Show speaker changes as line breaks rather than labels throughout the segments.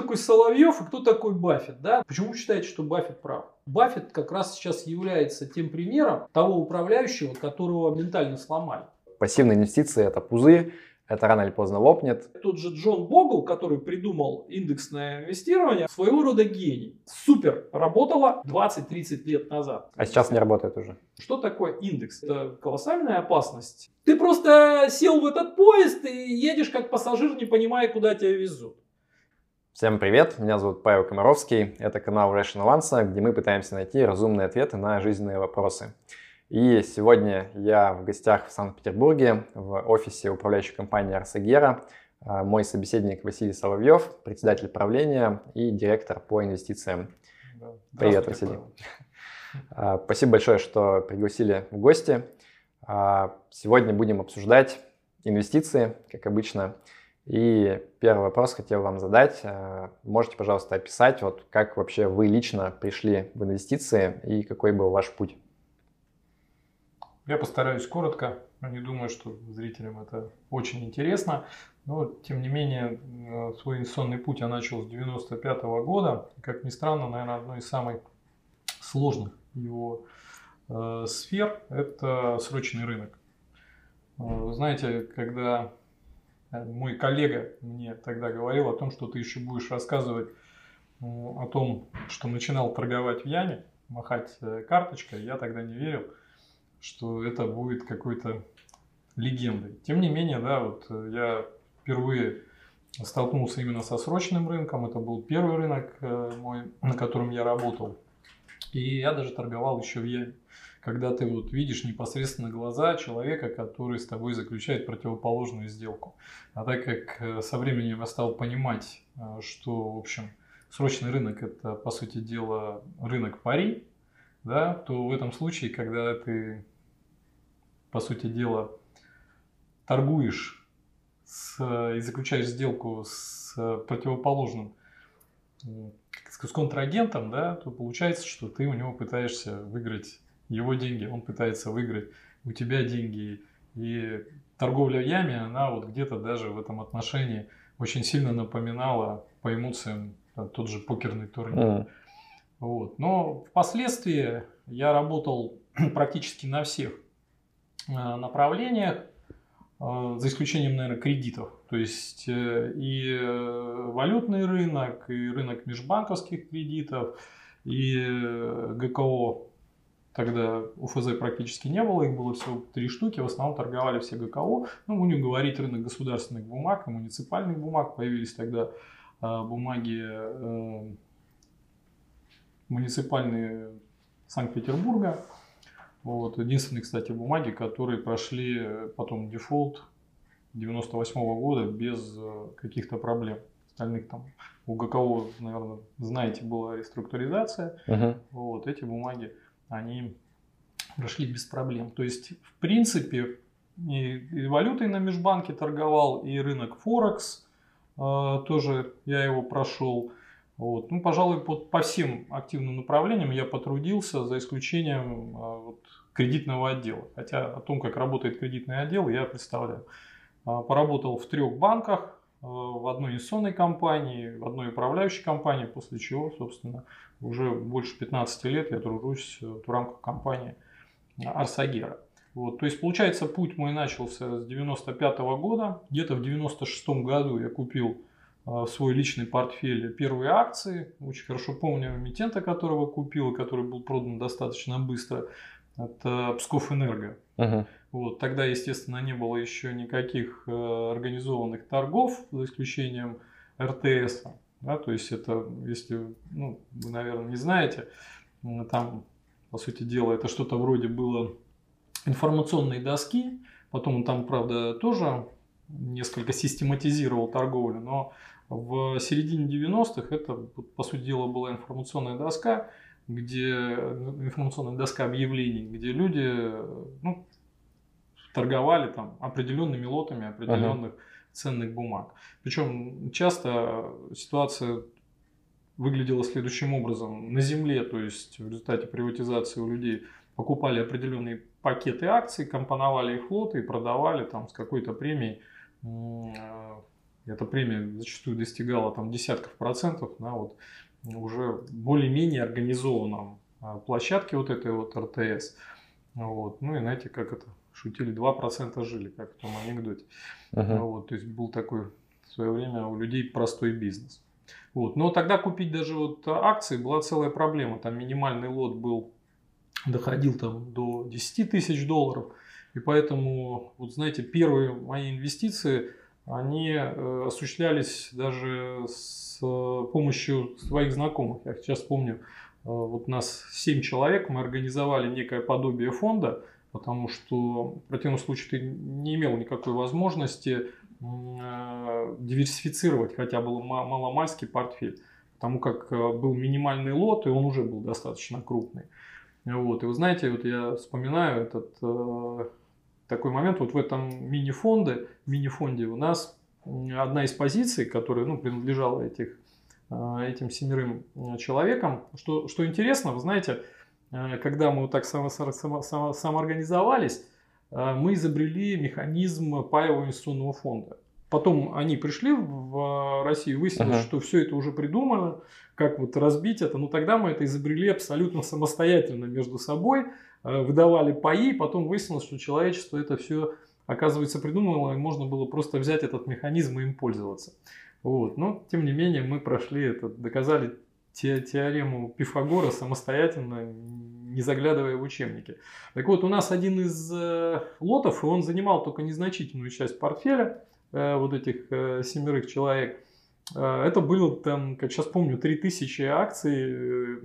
такой Соловьев и кто такой Баффет? Да? Почему считаете, что Баффет прав? Баффет как раз сейчас является тем примером того управляющего, которого ментально сломали.
Пассивные инвестиции – это пузырь, это рано или поздно лопнет.
Тот же Джон Богл, который придумал индексное инвестирование, своего рода гений. Супер, работала 20-30 лет назад.
А сейчас не работает уже.
Что такое индекс? Это колоссальная опасность. Ты просто сел в этот поезд и едешь как пассажир, не понимая, куда тебя везут.
Всем привет, меня зовут Павел Комаровский, это канал Rational Answer, где мы пытаемся найти разумные ответы на жизненные вопросы. И сегодня я в гостях в Санкт-Петербурге в офисе управляющей компании Арсагера. А, мой собеседник Василий Соловьев, председатель правления и директор по инвестициям. Привет, Василий. А, спасибо большое, что пригласили в гости. А, сегодня будем обсуждать инвестиции, как обычно. И первый вопрос хотел вам задать. Можете, пожалуйста, описать, вот как вообще вы лично пришли в инвестиции и какой был ваш путь?
Я постараюсь коротко. Не думаю, что зрителям это очень интересно. Но, тем не менее, э, свой инвестиционный путь я начал с 95 -го года. Как ни странно, наверное, одной из самых сложных его э, сфер – это срочный рынок. Э, вы знаете, когда э, мой коллега мне тогда говорил о том, что ты еще будешь рассказывать о том, что начинал торговать в яме, махать карточкой, я тогда не верил – что это будет какой-то легендой. Тем не менее, да, вот э, я впервые столкнулся именно со срочным рынком. Это был первый рынок э, мой, на котором я работал. И я даже торговал еще в яме. Когда ты вот видишь непосредственно глаза человека, который с тобой заключает противоположную сделку. А так как э, со временем я стал понимать, что, в общем, срочный рынок это, по сути дела, рынок пари, да, то в этом случае, когда ты по сути дела, торгуешь с, и заключаешь сделку с противоположным, с контрагентом, да, то получается, что ты у него пытаешься выиграть его деньги, он пытается выиграть у тебя деньги. И торговля в яме, она вот где-то даже в этом отношении очень сильно напоминала по эмоциям тот же покерный турнир. Mm. Вот. Но впоследствии я работал практически на всех Э, направлениях, э, за исключением, наверное, кредитов. То есть э, и валютный рынок, и рынок межбанковских кредитов, и ГКО. Тогда УФЗ практически не было, их было всего три штуки, в основном торговали все ГКО. Ну, будем говорить рынок государственных бумаг и муниципальных бумаг. Появились тогда бумаги муниципальные Санкт-Петербурга. Вот. Единственные, кстати, бумаги, которые прошли э, потом дефолт 98 -го года без э, каких-то проблем. Остальных там у ГКО, наверное, знаете, была реструктуризация. Uh-huh. Вот эти бумаги, они прошли без проблем. То есть, в принципе, и, валютой на межбанке торговал, и рынок Форекс э, тоже я его прошел. Вот. Ну, пожалуй, по, по всем активным направлениям я потрудился, за исключением а, вот, кредитного отдела. Хотя о том, как работает кредитный отдел, я представляю. А, поработал в трех банках, в одной инвестиционной компании, в одной управляющей компании, после чего, собственно, уже больше 15 лет я тружусь в рамках компании Арсагера. Вот, то есть, получается, путь мой начался с 95 -го года. Где-то в 96 году я купил в свой личный портфель первые акции. Очень хорошо помню эмитента, которого купил, который был продан достаточно быстро. Это Псков Энерго. Uh-huh. Вот, тогда, естественно, не было еще никаких э, организованных торгов, за исключением РТС. Да, то есть это, если ну, вы, наверное, не знаете, там, по сути дела, это что-то вроде было информационной доски. Потом он там, правда, тоже несколько систематизировал торговлю, но в середине 90-х это, по сути дела, была информационная доска, где информационная доска объявлений, где люди ну, торговали там определенными лотами определенных ага. Ценных бумаг. Причем часто ситуация выглядела следующим образом. На земле, то есть в результате приватизации у людей покупали определенные пакеты акций, компоновали их лоты и продавали там с какой-то премией эта премия зачастую достигала там десятков процентов на вот уже более-менее организованном а, площадке вот этой вот РТС. Вот. Ну и знаете, как это шутили, 2% жили, как в том анекдоте. Uh-huh. Вот, то есть был такой в свое время у людей простой бизнес. Вот. Но тогда купить даже вот акции была целая проблема. Там минимальный лот был, доходил там до 10 тысяч долларов. И поэтому, вот знаете, первые мои инвестиции, они э, осуществлялись даже с помощью своих знакомых. Я сейчас помню, э, вот нас 7 человек, мы организовали некое подобие фонда, потому что в противном случае ты не имел никакой возможности э, диверсифицировать хотя бы маломальский портфель, потому как э, был минимальный лот, и он уже был достаточно крупный. Вот. И вы знаете, вот я вспоминаю этот э, такой момент, вот в этом мини-фонде, мини-фонде у нас одна из позиций, которая ну, принадлежала этих, этим семерым человекам, что, что интересно, вы знаете, когда мы вот так само, само, само, самоорганизовались, э, мы изобрели механизм паевого инвестиционного фонда. Потом они пришли в Россию, выяснилось, ага. что все это уже придумано, как вот разбить это. Но тогда мы это изобрели абсолютно самостоятельно между собой, э, выдавали паи, потом выяснилось, что человечество это все, оказывается, придумало, и можно было просто взять этот механизм и им пользоваться. Вот. Но, тем не менее, мы прошли это, доказали те, теорему Пифагора самостоятельно, не заглядывая в учебники. Так вот, у нас один из э, лотов, и он занимал только незначительную часть портфеля э, вот этих э, семерых человек. Э, это было там, как сейчас помню, 3000 акций э,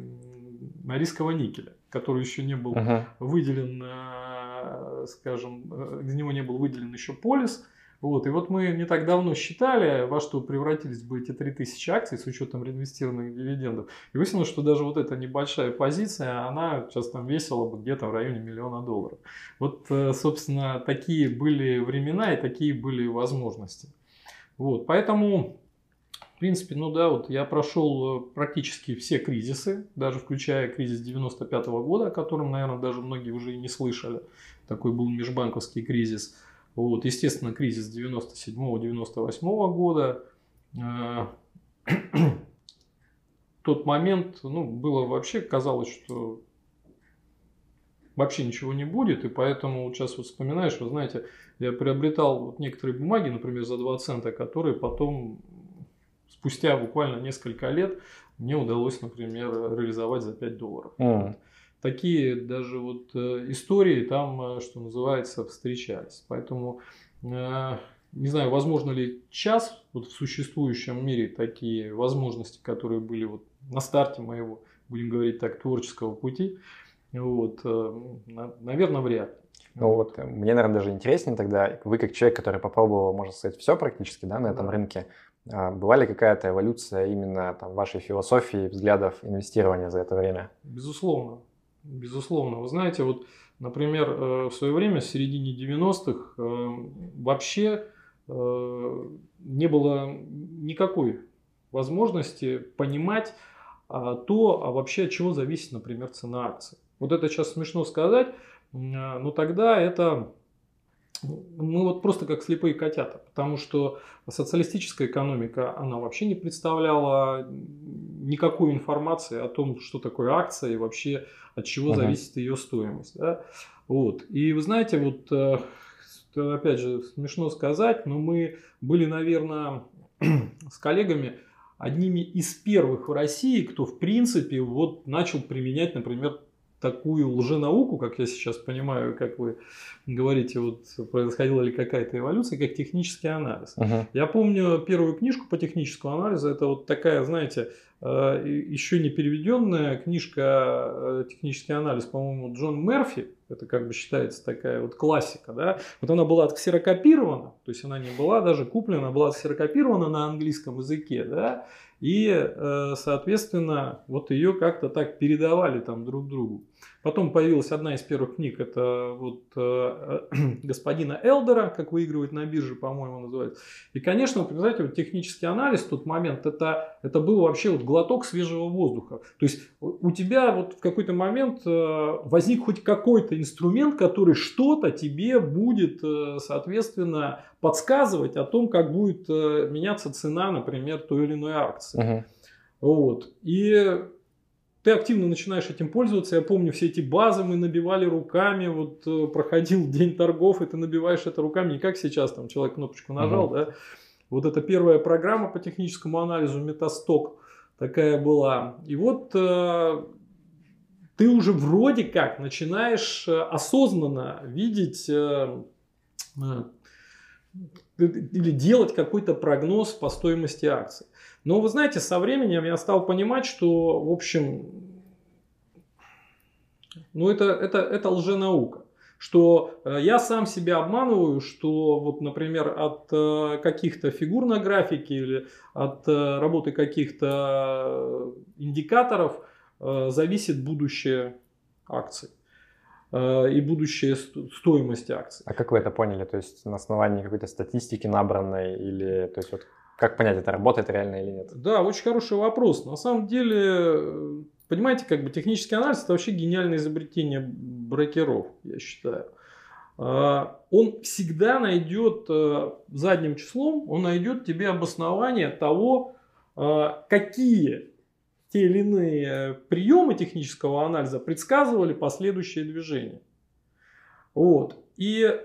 на рискового никеля, который еще не был uh-huh. выделен, э, скажем, э, из него не был выделен еще полис. Вот, и вот мы не так давно считали, во что превратились бы эти 3000 акций с учетом реинвестированных дивидендов. И выяснилось, что даже вот эта небольшая позиция, она сейчас там весила бы где-то в районе миллиона долларов. Вот, э, собственно, такие были времена и такие были возможности. Вот, поэтому, в принципе, ну да, вот я прошел э, практически все кризисы, даже включая кризис 95 -го года, о котором, наверное, даже многие уже и не слышали. Такой был межбанковский кризис. Вот, естественно, кризис 97-98 года. Э, тот момент, ну, было вообще, казалось, что вообще ничего не будет, и поэтому вот сейчас вот вспоминаешь, вы знаете, я приобретал вот некоторые бумаги, например, за 2 цента, которые потом, спустя буквально несколько лет, мне удалось, например, реализовать за 5 долларов. Mm такие даже вот э, истории там, э, что называется, встречались. Поэтому э, не знаю, возможно ли сейчас вот в существующем мире такие возможности, которые были вот на старте моего, будем говорить так, творческого пути, вот, наверное, вряд ли.
Ну вот, мне, наверное, даже интереснее тогда, вы как человек, который попробовал, можно сказать, все практически, да, на этом да. рынке, а, была ли какая-то эволюция именно там вашей философии, взглядов инвестирования за это время?
Безусловно. Безусловно. Вы знаете, вот, например, э, в свое время, в середине 90-х, э, вообще э, не было никакой возможности понимать а, то, а вообще от чего зависит, например, цена акций. Вот это сейчас смешно сказать, но тогда это мы вот просто как слепые котята, потому что социалистическая экономика, она вообще не представляла никакой информации о том, что такое акция и вообще от чего uh-huh. зависит ее стоимость. Да? Вот. И вы знаете, вот э, опять же смешно сказать, но мы были, наверное, с коллегами одними из первых в России, кто в принципе вот начал применять, например, такую лженауку, как я сейчас понимаю, как вы говорите, вот происходила ли какая-то эволюция, как технический анализ. Uh-huh. Я помню первую книжку по техническому анализу, это вот такая, знаете, э, еще не переведенная книжка э, «Технический анализ», по-моему, Джон Мерфи, это как бы считается такая вот классика, да, вот она была ксерокопирована, то есть она не была даже куплена, была ксерокопирована на английском языке, да, и, э, соответственно, вот ее как-то так передавали там друг другу. Потом появилась одна из первых книг, это вот э, господина Элдера, как выигрывать на бирже, по-моему, называется. И, конечно, вы знаете, вот технический анализ в тот момент, это, это был вообще вот глоток свежего воздуха. То есть у тебя вот в какой-то момент э, возник хоть какой-то инструмент, который что-то тебе будет, э, соответственно, подсказывать о том, как будет э, меняться цена, например, той или иной акции. Uh-huh. Вот. И ты активно начинаешь этим пользоваться. Я помню все эти базы мы набивали руками. Вот э, проходил день торгов, и ты набиваешь это руками. Не как сейчас, там человек кнопочку нажал, угу. да. Вот это первая программа по техническому анализу Метасток такая была. И вот э, ты уже вроде как начинаешь э, осознанно видеть э, э, или делать какой-то прогноз по стоимости акций. Но вы знаете, со временем я стал понимать, что, в общем, ну это, это, это лженаука. Что э, я сам себя обманываю, что вот, например, от э, каких-то фигур на графике или от э, работы каких-то индикаторов зависит будущее акций и будущая стоимость акций.
А как вы это поняли? То есть на основании какой-то статистики набранной или то есть вот как понять, это работает реально или нет?
Да, очень хороший вопрос. На самом деле, понимаете, как бы технический анализ это вообще гениальное изобретение брокеров, я считаю. А, он всегда найдет э, задним числом, он найдет тебе обоснование того, а, какие те или иные приемы технического анализа предсказывали последующие движения. Вот. И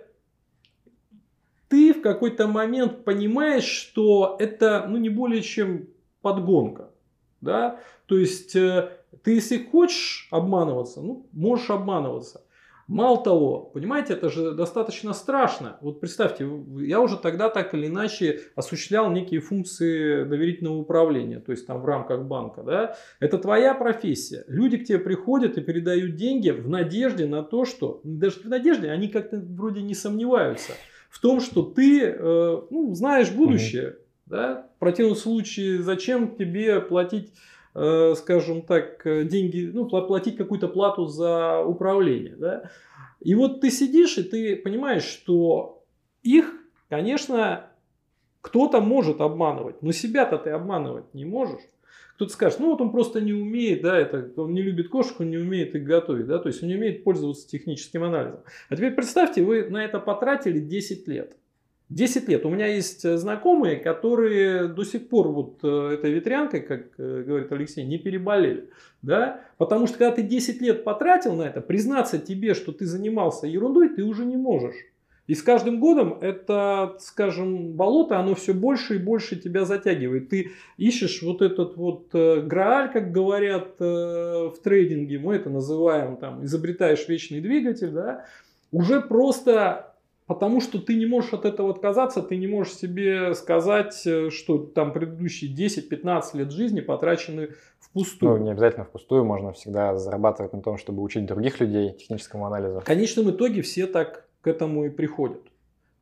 ты в какой-то момент понимаешь, что это ну, не более чем подгонка. Да? То есть э, ты если хочешь обманываться, ну, можешь обманываться. Мало того, понимаете, это же достаточно страшно. Вот представьте, я уже тогда так или иначе осуществлял некие функции доверительного управления, то есть там в рамках банка. Да? Это твоя профессия. Люди к тебе приходят и передают деньги в надежде на то, что, даже в надежде, они как-то вроде не сомневаются в том, что ты э, ну, знаешь будущее. Угу. Да? В противном случае, зачем тебе платить, э, скажем так, деньги, ну, платить какую-то плату за управление. Да? И вот ты сидишь, и ты понимаешь, что их, конечно, кто-то может обманывать, но себя-то ты обманывать не можешь. Кто-то скажет, ну вот он просто не умеет, да, это, он не любит кошек, он не умеет их готовить, да, то есть он не умеет пользоваться техническим анализом. А теперь представьте, вы на это потратили 10 лет. 10 лет. У меня есть знакомые, которые до сих пор вот э, этой ветрянкой, как э, говорит Алексей, не переболели. Да? Потому что когда ты 10 лет потратил на это, признаться тебе, что ты занимался ерундой, ты уже не можешь. И с каждым годом это, скажем, болото, оно все больше и больше тебя затягивает. Ты ищешь вот этот вот э, грааль, как говорят э, в трейдинге, мы это называем, там, изобретаешь вечный двигатель, да, уже просто потому, что ты не можешь от этого отказаться, ты не можешь себе сказать, э, что там предыдущие 10-15 лет жизни потрачены впустую.
Ну, не обязательно впустую, можно всегда зарабатывать на том, чтобы учить других людей техническому анализу.
В конечном итоге все так к этому и приходят.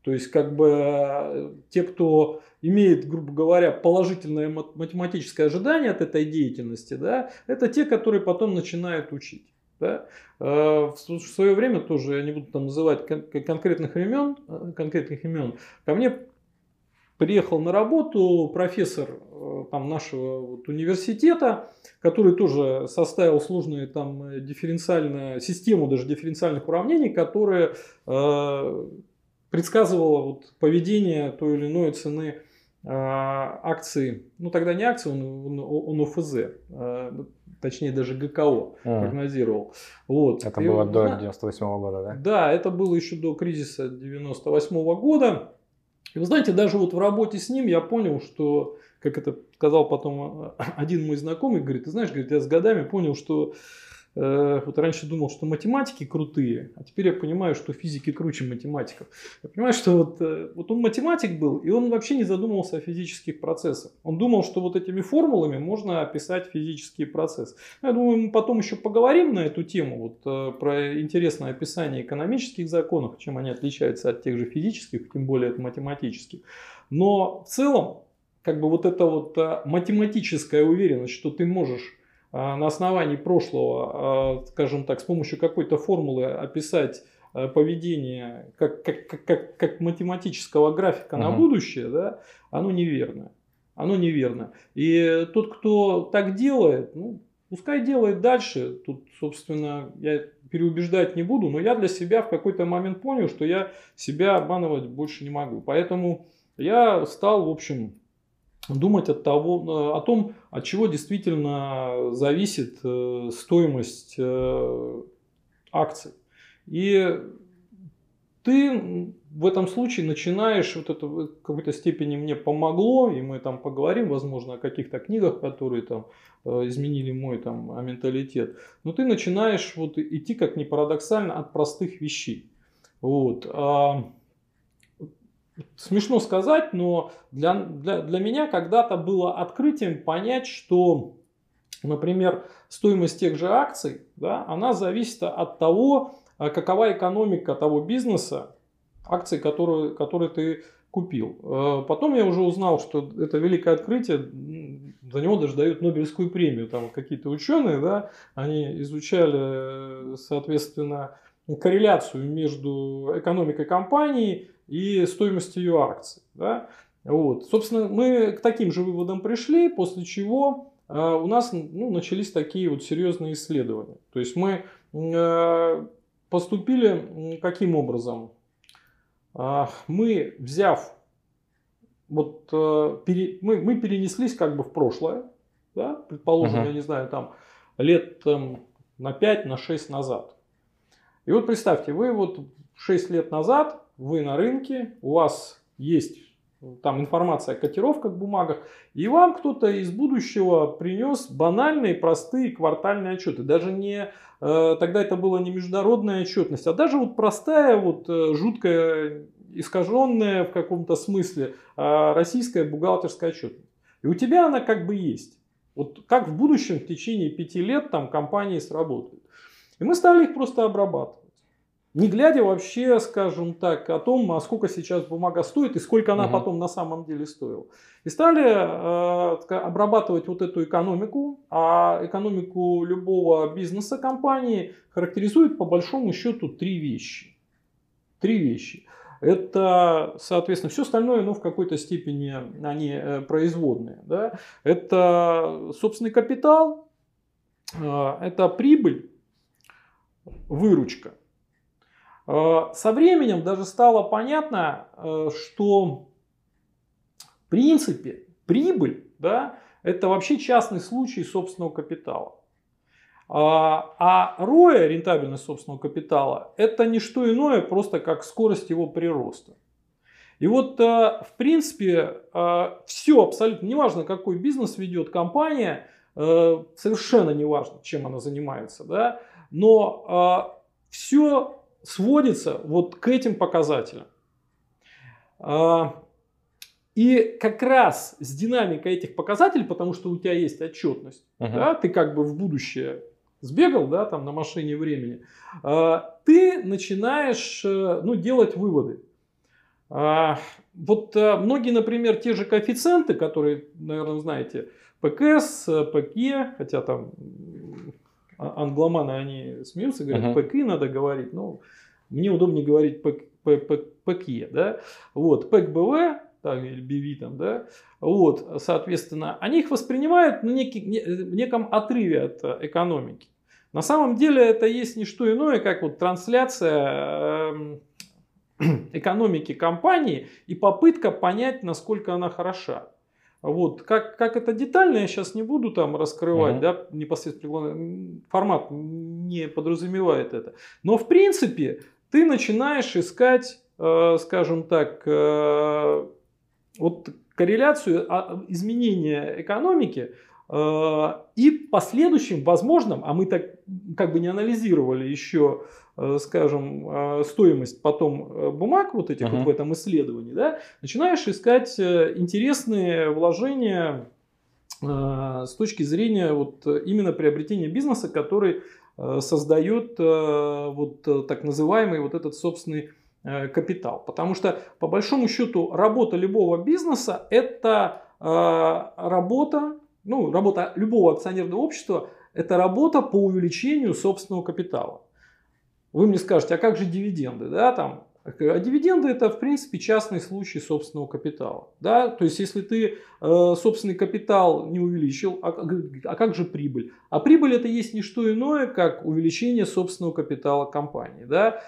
То есть, как бы те, кто имеет, грубо говоря, положительное математическое ожидание от этой деятельности, да, это те, которые потом начинают учить. Да? Э, в свое время тоже, я не буду там называть конкретных имен, э, конкретных имен, ко мне приехал на работу профессор там, нашего вот, университета, который тоже составил сложную там дифференциальную систему даже дифференциальных уравнений, которая э, предсказывала вот, поведение той или иной цены э, акции, ну тогда не акции, он, он, он ОФЗ, э, точнее даже ГКО mm. прогнозировал. Вот.
Это И, было до 98 -го года, да?
Да, это было еще до кризиса 98 -го года. И вы знаете, даже вот в работе с ним я понял, что как это сказал потом э, один мой знакомый, говорит, ты знаешь, говорит, я с годами понял, что вот раньше думал, что математики крутые, а теперь я понимаю, что физики круче математиков. Я понимаю, что вот, э, вот он математик был, и он вообще не задумывался о физических процессах. Он думал, что вот этими формулами можно описать физические процессы. Я думаю, мы потом еще поговорим на эту тему, вот, э, про интересное описание экономических законов, чем они отличаются от тех же физических, тем более от математических. Но в целом как бы вот эта вот математическая уверенность, что ты можешь на основании прошлого, скажем так, с помощью какой-то формулы описать поведение как, как, как, как математического графика uh-huh. на будущее, да, оно неверно. Оно неверно. И тот, кто так делает, ну, пускай делает дальше. Тут, собственно, я переубеждать не буду, но я для себя в какой-то момент понял, что я себя обманывать больше не могу. Поэтому я стал, в общем, думать от того, о том, от чего действительно зависит э, стоимость э, акций. И ты в этом случае начинаешь, вот это в какой-то степени мне помогло, и мы там поговорим, возможно, о каких-то книгах, которые там э, изменили мой там менталитет. Но ты начинаешь вот идти, как ни парадоксально, от простых вещей. Вот. А, смешно сказать, но для, для, для меня когда-то было открытием понять, что, например, стоимость тех же акций, да, она зависит от того, а какова экономика того бизнеса, акций, которые, которые ты купил. Э, потом я уже узнал, что это великое открытие, за него даже дают Нобелевскую премию. Там какие-то ученые, да, они изучали, соответственно, корреляцию между экономикой компании и стоимостью ее акций. Да. Вот. Собственно, мы к таким же выводам пришли, после чего э, у нас ну, начались такие вот серьезные исследования. То есть мы э, поступили каким образом? А, мы, взяв, вот э, мы, мы перенеслись как бы в прошлое, да, предположим, uh-huh. я не знаю, там лет там, на 5, на 6 назад. И вот представьте, вы вот 6 лет назад, вы на рынке, у вас есть там информация о котировках, бумагах, и вам кто-то из будущего принес банальные, простые квартальные отчеты. Даже не, э, тогда это была не международная отчетность, а даже вот простая, вот э, жуткая, искаженная в каком-то смысле э, российская бухгалтерская отчетность. И у тебя она как бы есть. Вот как в будущем в течение пяти лет там компании сработают. И мы стали их просто обрабатывать не глядя вообще, скажем так, о том, а сколько сейчас бумага стоит и сколько она угу. потом на самом деле стоила. И стали э, обрабатывать вот эту экономику, а экономику любого бизнеса, компании характеризует по большому счету три вещи. Три вещи. Это, соответственно, все остальное, ну, в какой-то степени они э, производные. Да? Это собственный капитал, э, это прибыль, выручка. Э, со временем даже стало понятно, э, что в принципе прибыль да, это вообще частный случай собственного капитала. А, а ROE, рентабельность собственного капитала, это не что иное, просто как скорость его прироста. И вот, э, в принципе, все абсолютно, неважно, какой бизнес ведет компания, совершенно неважно, чем она занимается, да, но все сводится вот к этим показателям. А, и как раз с динамикой этих показателей, потому что у тебя есть отчетность, uh-huh. да, ты как бы в будущее сбегал, да, там на машине времени, а, ты начинаешь, э, ну, делать выводы. А, вот э, многие, например, те же коэффициенты, которые, наверное, знаете, ПКС, ПКЕ, хотя там англоманы, они смеются, говорят, uh-huh. ПК надо говорить, ну, мне удобнее говорить ПКЕ, да, вот, ПК БВ, так, или BV там, да, вот, соответственно, они их воспринимают в, некий, в неком отрыве от э, экономики. На самом деле это есть не что иное, как вот трансляция эм, экономики компании и попытка понять, насколько она хороша. Вот. Как, как это детально, я сейчас не буду там раскрывать, uh-huh. да, непосредственно формат не подразумевает это. Но в принципе ты начинаешь искать, э, скажем так, э, вот корреляцию а, изменения экономики э, и последующим возможным, а мы так как бы не анализировали еще Э, скажем, э, стоимость потом э, бумаг вот этих uh-huh. вот в этом исследовании, да, начинаешь искать интересные вложения с точки зрения вот именно приобретения бизнеса, который создает вот так называемый вот этот собственный капитал. Потому что по большому счету работа любого бизнеса это работа ну, работа любого акционерного общества – это работа по увеличению собственного капитала. Вы мне скажете, а как же дивиденды? Да, там, а дивиденды это, в принципе, частный случай собственного капитала. Да? То есть, если ты э, собственный капитал не увеличил, а, а как же прибыль? А прибыль это есть не что иное, как увеличение собственного капитала компании. Да?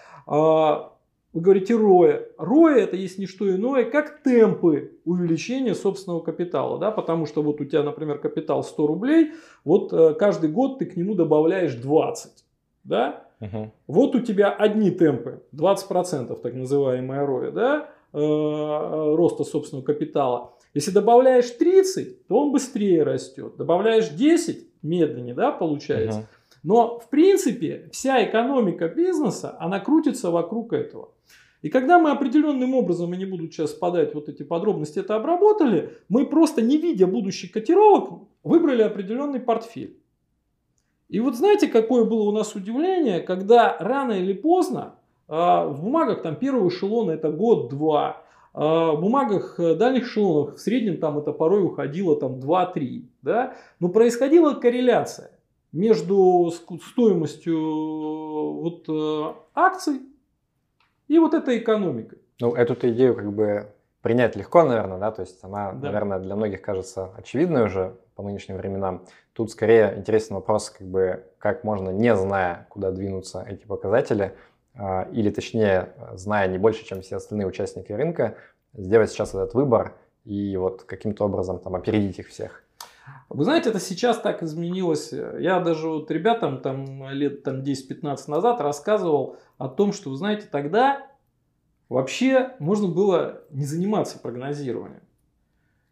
Вы говорите роя. Роя это есть не что иное, как темпы увеличения собственного капитала. Да? Потому что вот у тебя, например, капитал 100 рублей, вот э, каждый год ты к нему добавляешь 20. Да? Угу. Вот у тебя одни темпы, 20% так называемая роя, да, э, роста собственного капитала. Если добавляешь 30, то он быстрее растет. Добавляешь 10, медленнее, да, получается. Угу. Но, в принципе, вся экономика бизнеса, она крутится вокруг этого. И когда мы определенным образом, я не буду сейчас подать вот эти подробности, это обработали, мы просто не видя будущих котировок, выбрали определенный портфель. И вот знаете, какое было у нас удивление, когда рано или поздно а, в бумагах там первого эшелона это год-два, а, в бумагах э, дальних эшелонов в среднем там это порой уходило там 2-3, да, но происходила корреляция между стоимостью вот э, акций и вот этой экономикой.
Ну, эту идею как бы принять легко, наверное, да, то есть она, да. наверное, для многих кажется очевидной уже по нынешним временам. Тут скорее интересный вопрос, как бы, как можно, не зная, куда двинутся эти показатели, а, или точнее, зная не больше, чем все остальные участники рынка, сделать сейчас этот выбор и вот каким-то образом там опередить их всех.
Вы знаете, это сейчас так изменилось. Я даже вот ребятам там лет там 10-15 назад рассказывал о том, что, вы знаете, тогда вообще можно было не заниматься прогнозированием.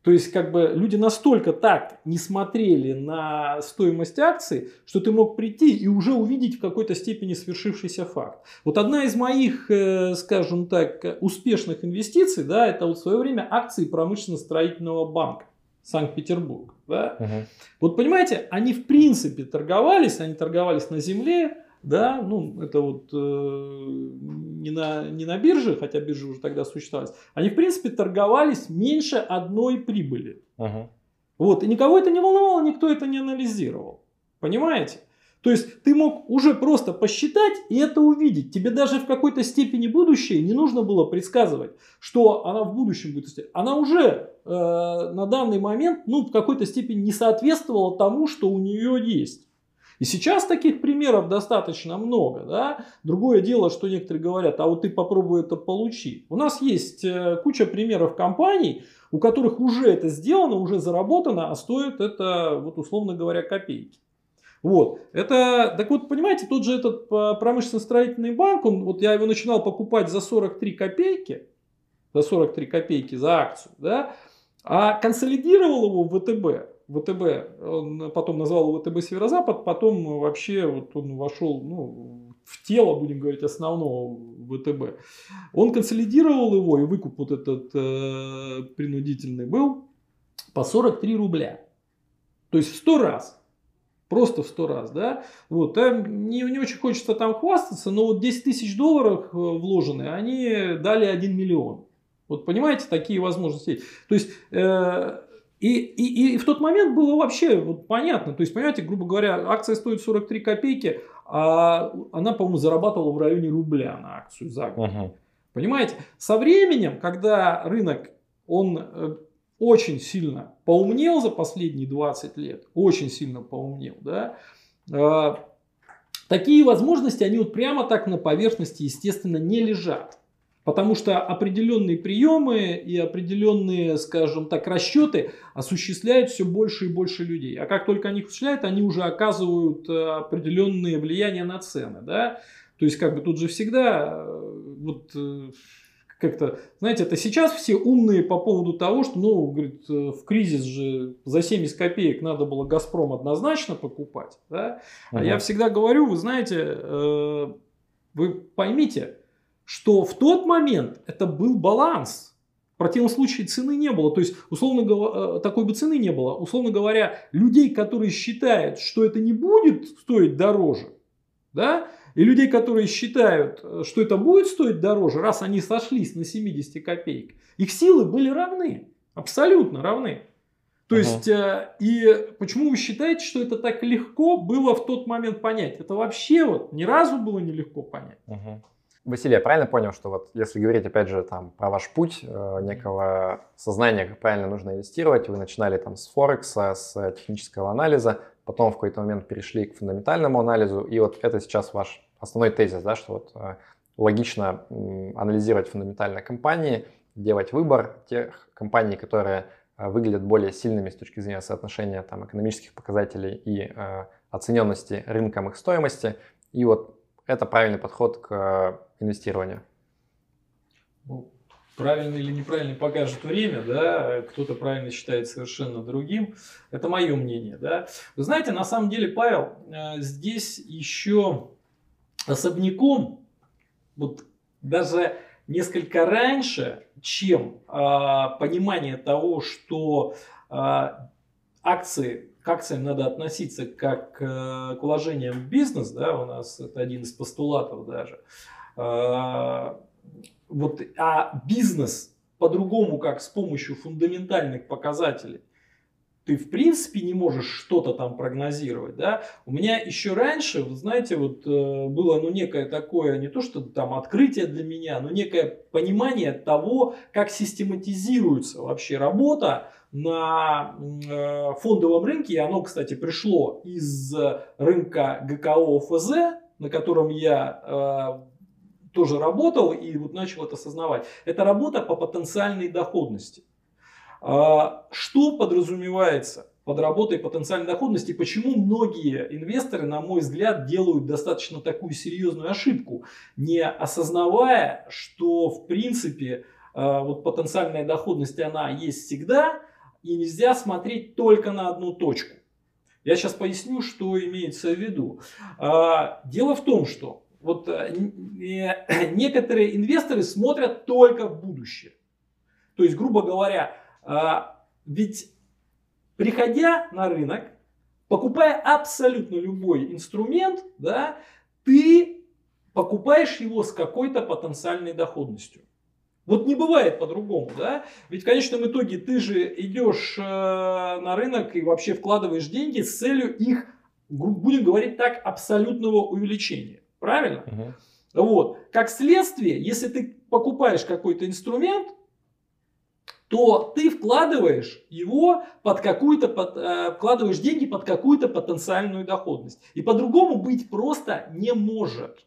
То есть, как бы люди настолько так не смотрели на стоимость акций, что ты мог прийти и уже увидеть в какой-то степени свершившийся факт. Вот одна из моих, э, скажем так, успешных инвестиций, да, это вот в свое время акции промышленно-строительного банка Санкт-Петербург. Да? Угу. Вот понимаете, они в принципе торговались, они торговались на земле, да, ну, это вот э, не, на, не на бирже, хотя биржи уже тогда существовали, они, в принципе, торговались меньше одной прибыли. Uh-huh. Вот, и никого это не волновало, никто это не анализировал. Понимаете? То есть ты мог уже просто посчитать и это увидеть. Тебе даже в какой-то степени будущее не нужно было предсказывать, что она в будущем будет. Она уже э, на данный момент ну, в какой-то степени не соответствовала тому, что у нее есть. И сейчас таких примеров достаточно много. Да? Другое дело, что некоторые говорят, а вот ты попробуй это получи. У нас есть э, куча примеров компаний, у которых уже это сделано, уже заработано, а стоит это, вот условно говоря, копейки. Вот. Это, так вот, понимаете, тот же этот э, промышленно-строительный банк, он, вот я его начинал покупать за 43 копейки, за 43 копейки за акцию, да, а консолидировал его в ВТБ ВТБ, он потом назвал его ВТБ Северо-Запад, потом вообще вот он вошел ну, в тело, будем говорить, основного ВТБ. Он консолидировал его, и выкуп вот этот э, принудительный был по 43 рубля. То есть в 100 раз. Просто в 100 раз, да. Вот, не, не очень хочется там хвастаться, но вот 10 тысяч долларов э, вложены, они дали 1 миллион. Вот понимаете, такие возможности. То есть э, и, и, и в тот момент было вообще вот понятно, то есть, понимаете, грубо говоря, акция стоит 43 копейки, а она, по-моему, зарабатывала в районе рубля на акцию за год. Угу. Понимаете, со временем, когда рынок, он э, очень сильно поумнел за последние 20 лет, очень сильно поумнел, да, э, такие возможности, они вот прямо так на поверхности, естественно, не лежат. Потому что определенные приемы и определенные, скажем так, расчеты осуществляют все больше и больше людей. А как только они осуществляют, они уже оказывают э, определенные влияния на цены. Да? То есть, как бы тут же всегда, э, вот э, как-то, знаете, это сейчас все умные по поводу того, что, ну, говорит, в кризис же за 70 копеек надо было Газпром однозначно покупать. Да? А я всегда говорю, вы знаете, вы поймите, что в тот момент это был баланс. В противном случае цены не было. То есть, условно говоря, э, такой бы цены не было. Условно говоря, людей, которые считают, что это не будет стоить дороже, да, и людей, которые считают, э, что это будет стоить дороже, раз они сошлись на 70 копеек, их силы были равны, абсолютно равны. То uh-huh. есть, э, и почему вы считаете, что это так легко было в тот момент понять? Это вообще вот ни разу было нелегко понять.
Uh-huh. Василий, я правильно понял, что вот если говорить опять же там про ваш путь э, некого сознания, как правильно нужно инвестировать, вы начинали там с Форекса, с технического анализа, потом в какой-то момент перешли к фундаментальному анализу, и вот это сейчас ваш основной тезис, да, что вот э, логично анализировать фундаментальные компании, делать выбор тех компаний, которые э, выглядят более сильными с точки зрения соотношения там, экономических показателей и э, оцененности рынком их стоимости. И вот это правильный подход к инвестированию.
Ну, правильно или неправильно покажет время, да, кто-то правильно считает совершенно другим. Это мое мнение, да. Вы знаете, на самом деле, Павел, здесь еще особняком, вот даже несколько раньше, чем а, понимание того, что а, акции, к акциям надо относиться как а, к вложениям в бизнес, да, у нас это один из постулатов даже, а, вот, а бизнес по-другому, как с помощью фундаментальных показателей, ты в принципе не можешь что-то там прогнозировать, да. У меня еще раньше, вы знаете, вот э, было ну некое такое, не то что там открытие для меня, но некое понимание того, как систематизируется вообще работа на э, фондовом рынке. И оно, кстати, пришло из рынка ГКО ФЗ, на котором я э, тоже работал и вот начал это осознавать. Это работа по потенциальной доходности. А, что подразумевается под работой потенциальной доходности? Почему многие инвесторы, на мой взгляд, делают достаточно такую серьезную ошибку, не осознавая, что в принципе а, вот потенциальная доходность она есть всегда, и нельзя смотреть только на одну точку. Я сейчас поясню, что имеется в виду. А, дело в том, что вот э, некоторые инвесторы смотрят только в будущее. То есть, грубо говоря, ведь приходя на рынок, покупая абсолютно любой инструмент, да, ты покупаешь его с какой-то потенциальной доходностью. Вот не бывает по-другому, да? Ведь в конечном итоге ты же идешь э, на рынок и вообще вкладываешь деньги с целью их, будем говорить так, абсолютного увеличения. Правильно? Угу. Вот. Как следствие, если ты покупаешь какой-то инструмент, то ты вкладываешь его под какую-то, под, э, вкладываешь деньги под какую-то потенциальную доходность. И по-другому быть просто не может.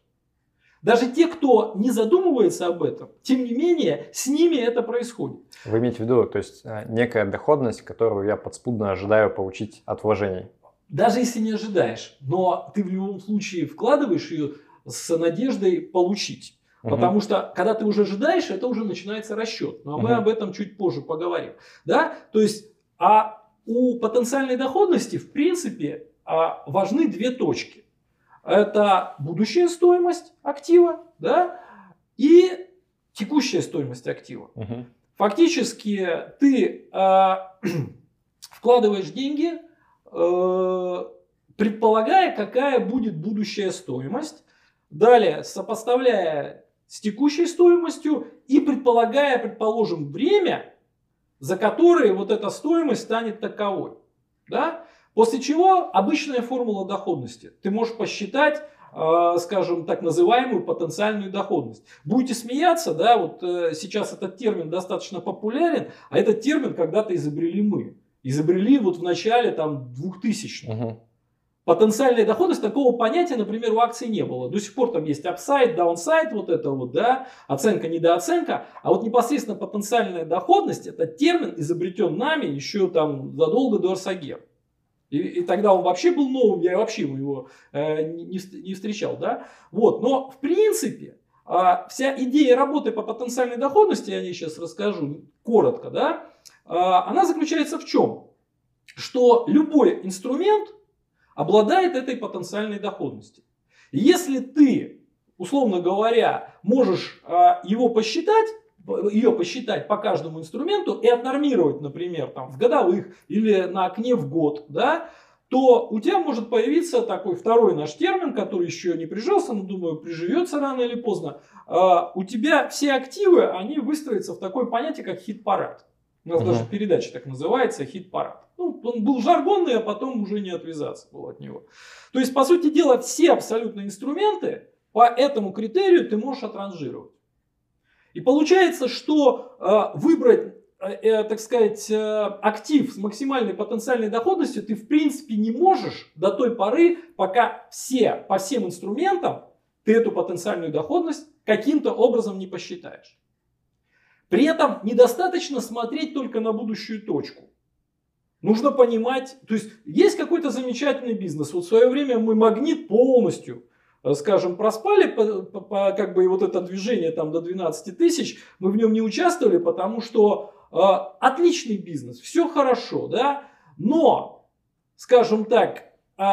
Даже те, кто не задумывается об этом, тем не менее, с ними это происходит.
Вы имеете в виду, то есть э, некая доходность, которую я подспудно ожидаю получить от вложений?
Даже если не ожидаешь, но ты в любом случае вкладываешь ее с надеждой получить. Потому что, когда ты уже ожидаешь, это уже начинается расчет. Но мы об этом чуть позже поговорим. Да? То есть, а у потенциальной доходности, в принципе, а, важны две точки. Это будущая стоимость актива да? и текущая стоимость актива. Угу. Фактически ты э, вкладываешь деньги, э, предполагая, какая будет будущая стоимость. Далее, сопоставляя с текущей стоимостью и предполагая, предположим, время, за которое вот эта стоимость станет таковой. Да? После чего обычная формула доходности. Ты можешь посчитать, э, скажем, так называемую потенциальную доходность. Будете смеяться, да, вот э, сейчас этот термин достаточно популярен, а этот термин когда-то изобрели мы. Изобрели вот в начале там 2000-х. Угу. Потенциальная доходность такого понятия, например, у акций не было. До сих пор там есть апсайд, даунсайд, вот это вот, да, оценка, недооценка. А вот непосредственно потенциальная доходность, это термин, изобретен нами еще там задолго до Арсагеры. И, и тогда он вообще был новым, я вообще его э, не, не встречал, да. Вот, но в принципе, э, вся идея работы по потенциальной доходности, я не сейчас расскажу коротко, да, э, она заключается в чем? Что любой инструмент, обладает этой потенциальной доходностью. Если ты, условно говоря, можешь а, его посчитать, ее посчитать по каждому инструменту и отнормировать, например, там, в годовых или на окне в год, да, то у тебя может появиться такой второй наш термин, который еще не прижился, но думаю, приживется рано или поздно. А, у тебя все активы, они выстроятся в такое понятие, как хит-парад. У нас угу. даже передача так называется, хит-парад. Ну, он был жаргонный, а потом уже не отвязаться было от него. То есть, по сути дела, все абсолютно инструменты по этому критерию ты можешь отранжировать. И получается, что э, выбрать, э, э, так сказать, э, актив с максимальной потенциальной доходностью ты в принципе не можешь до той поры, пока все, по всем инструментам ты эту потенциальную доходность каким-то образом не посчитаешь. При этом недостаточно смотреть только на будущую точку. Нужно понимать, то есть есть какой-то замечательный бизнес. Вот в свое время мы магнит полностью, э, скажем, проспали, по, по, по, как бы вот это движение там до 12 тысяч, мы в нем не участвовали, потому что э, отличный бизнес, все хорошо, да, но, скажем так, э,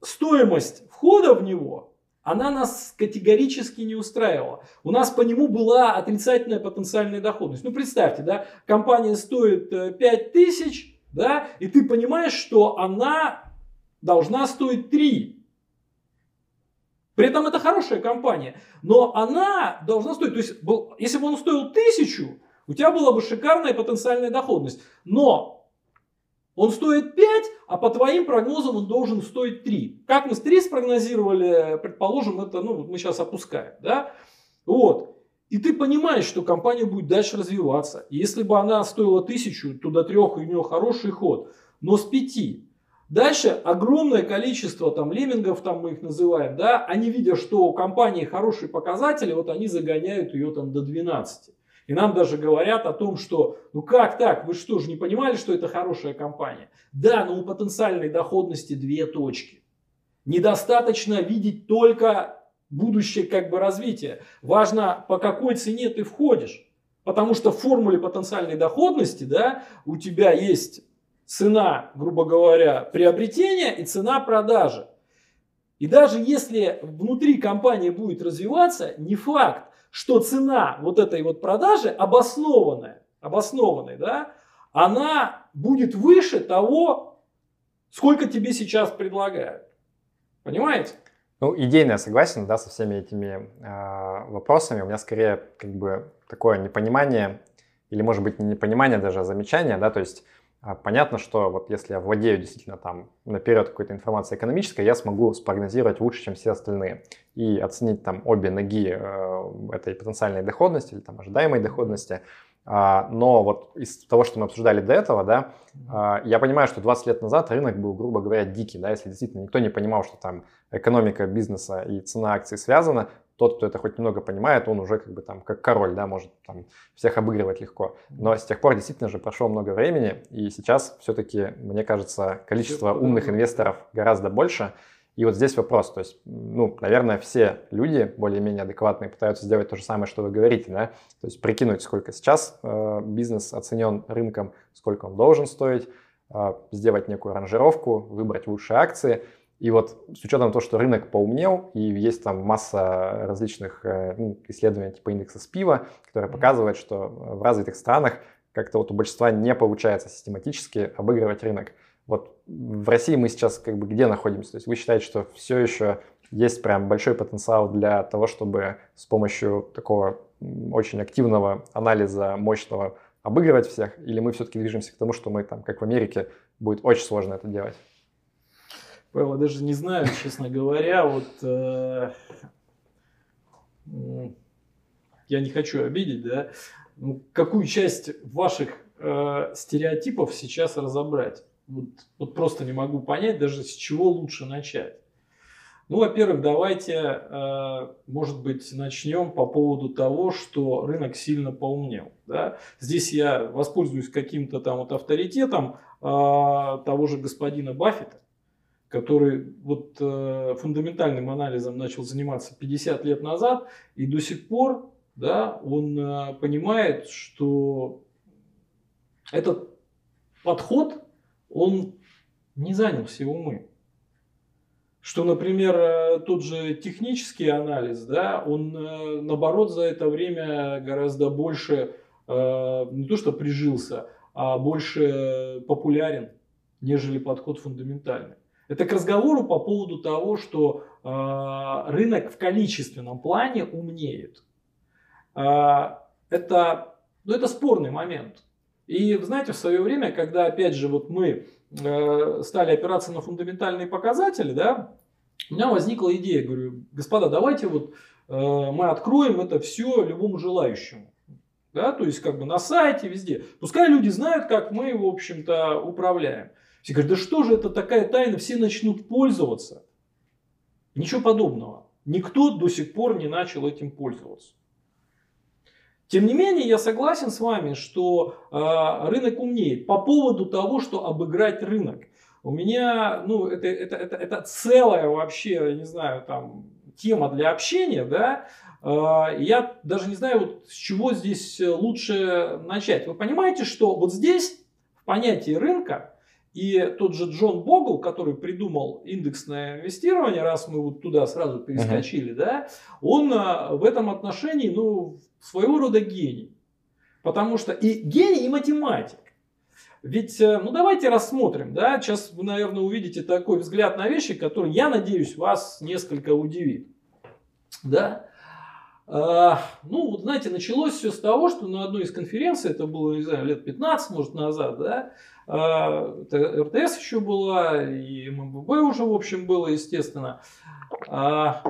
стоимость входа в него, она нас категорически не устраивала. У нас по нему была отрицательная потенциальная доходность. Ну, представьте, да, компания стоит 5 э, тысяч, да, и ты понимаешь, что она должна стоить 3. При этом это хорошая компания, но она должна стоить, то есть, если бы он стоил 1000, у тебя была бы шикарная потенциальная доходность. Но он стоит 5, а по твоим прогнозам он должен стоить 3. Как мы с 3 спрогнозировали, предположим, это ну, мы сейчас опускаем. Да? Вот. И ты понимаешь, что компания будет дальше развиваться. если бы она стоила тысячу, то до трех у нее хороший ход. Но с пяти. Дальше огромное количество там леммингов, там мы их называем, да, они видя, что у компании хорошие показатели, вот они загоняют ее там до 12. И нам даже говорят о том, что ну как так, вы что же не понимали, что это хорошая компания? Да, но у потенциальной доходности две точки. Недостаточно видеть только будущее как бы развитие. Важно, по какой цене ты входишь. Потому что в формуле потенциальной доходности да, у тебя есть цена, грубо говоря, приобретения и цена продажи. И даже если внутри компании будет развиваться, не факт, что цена вот этой вот продажи обоснованная, обоснованная, да, она будет выше того, сколько тебе сейчас предлагают. Понимаете?
Ну, идейно я согласен, да, со всеми этими э, вопросами. У меня скорее как бы такое непонимание, или может быть не непонимание даже, а замечание, да, то есть э, понятно, что вот если я владею действительно там наперед какой-то информацией экономической, я смогу спрогнозировать лучше, чем все остальные и оценить там обе ноги э, этой потенциальной доходности или там ожидаемой доходности. А, но вот из того, что мы обсуждали до этого, да, а, я понимаю, что 20 лет назад рынок был, грубо говоря, дикий, да, если действительно никто не понимал, что там экономика бизнеса и цена акций связана, тот, кто это хоть немного понимает, он уже как бы там как король, да, может там всех обыгрывать легко. Но с тех пор действительно же прошло много времени, и сейчас все-таки, мне кажется, количество умных инвесторов гораздо больше, и вот здесь вопрос, то есть, ну, наверное, все люди более-менее адекватные пытаются сделать то же самое, что вы говорите, да, то есть прикинуть, сколько сейчас э, бизнес оценен рынком, сколько он должен стоить, э, сделать некую ранжировку, выбрать лучшие акции. И вот с учетом того, что рынок поумнел, и есть там масса различных э, ну, исследований типа индекса СПИВа, которые показывают, что в развитых странах как-то вот у большинства не получается систематически обыгрывать рынок. Вот в России мы сейчас как бы где находимся? То есть вы считаете, что все еще есть прям большой потенциал для того, чтобы с помощью такого очень активного анализа мощного обыгрывать всех? Или мы все-таки движемся к тому, что мы там, как в Америке, будет очень сложно это делать?
Павел, я даже не знаю, честно говоря, вот э, я не хочу обидеть, да, ну, какую часть ваших э, стереотипов сейчас разобрать вот, вот просто не могу понять даже с чего лучше начать. Ну, во-первых, давайте, э, может быть, начнем по поводу того, что рынок сильно поумнел. Да? Здесь я воспользуюсь каким-то там вот авторитетом э, того же господина Баффета, который вот э, фундаментальным анализом начал заниматься 50 лет назад, и до сих пор да, он понимает, что этот подход он не занял все умы. Что, например, э, тот же технический анализ, да, он э, наоборот за это время гораздо больше, э, не то что прижился, а больше популярен, нежели подход фундаментальный. Это к разговору по поводу того, что рынок в количественном плане умнеет. Это, ну, это спорный момент. И, знаете, в свое время, когда, опять же, вот мы э, стали опираться на фундаментальные показатели, да, у меня возникла идея, говорю, господа, давайте вот э, мы откроем это все любому желающему. Да, то есть как бы на сайте, везде. Пускай люди знают, как мы, в общем-то, управляем. Все говорят, да что же это такая тайна, все начнут пользоваться. Ничего подобного. Никто до сих пор не начал этим пользоваться. Тем не менее, я согласен с вами, что э, рынок умнеет по поводу того, что обыграть рынок. У меня, ну, это, это, это, это целая вообще, я не знаю, там, тема для общения, да, э, я даже не знаю, вот с чего здесь лучше начать. Вы понимаете, что вот здесь, в понятии рынка, и тот же Джон Богл, который придумал индексное инвестирование, раз мы вот туда сразу перескочили, uh-huh. да, он а, в этом отношении, ну, своего рода гений. Потому что и гений, и математик. Ведь, э, ну давайте рассмотрим, да, сейчас вы, наверное, увидите такой взгляд на вещи, который, я надеюсь, вас несколько удивит. Да? А, ну, знаете, началось все с того, что на одной из конференций, это было, не знаю, лет 15, может, назад, да, а, РТС еще была, и МББ уже, в общем, было, естественно. А,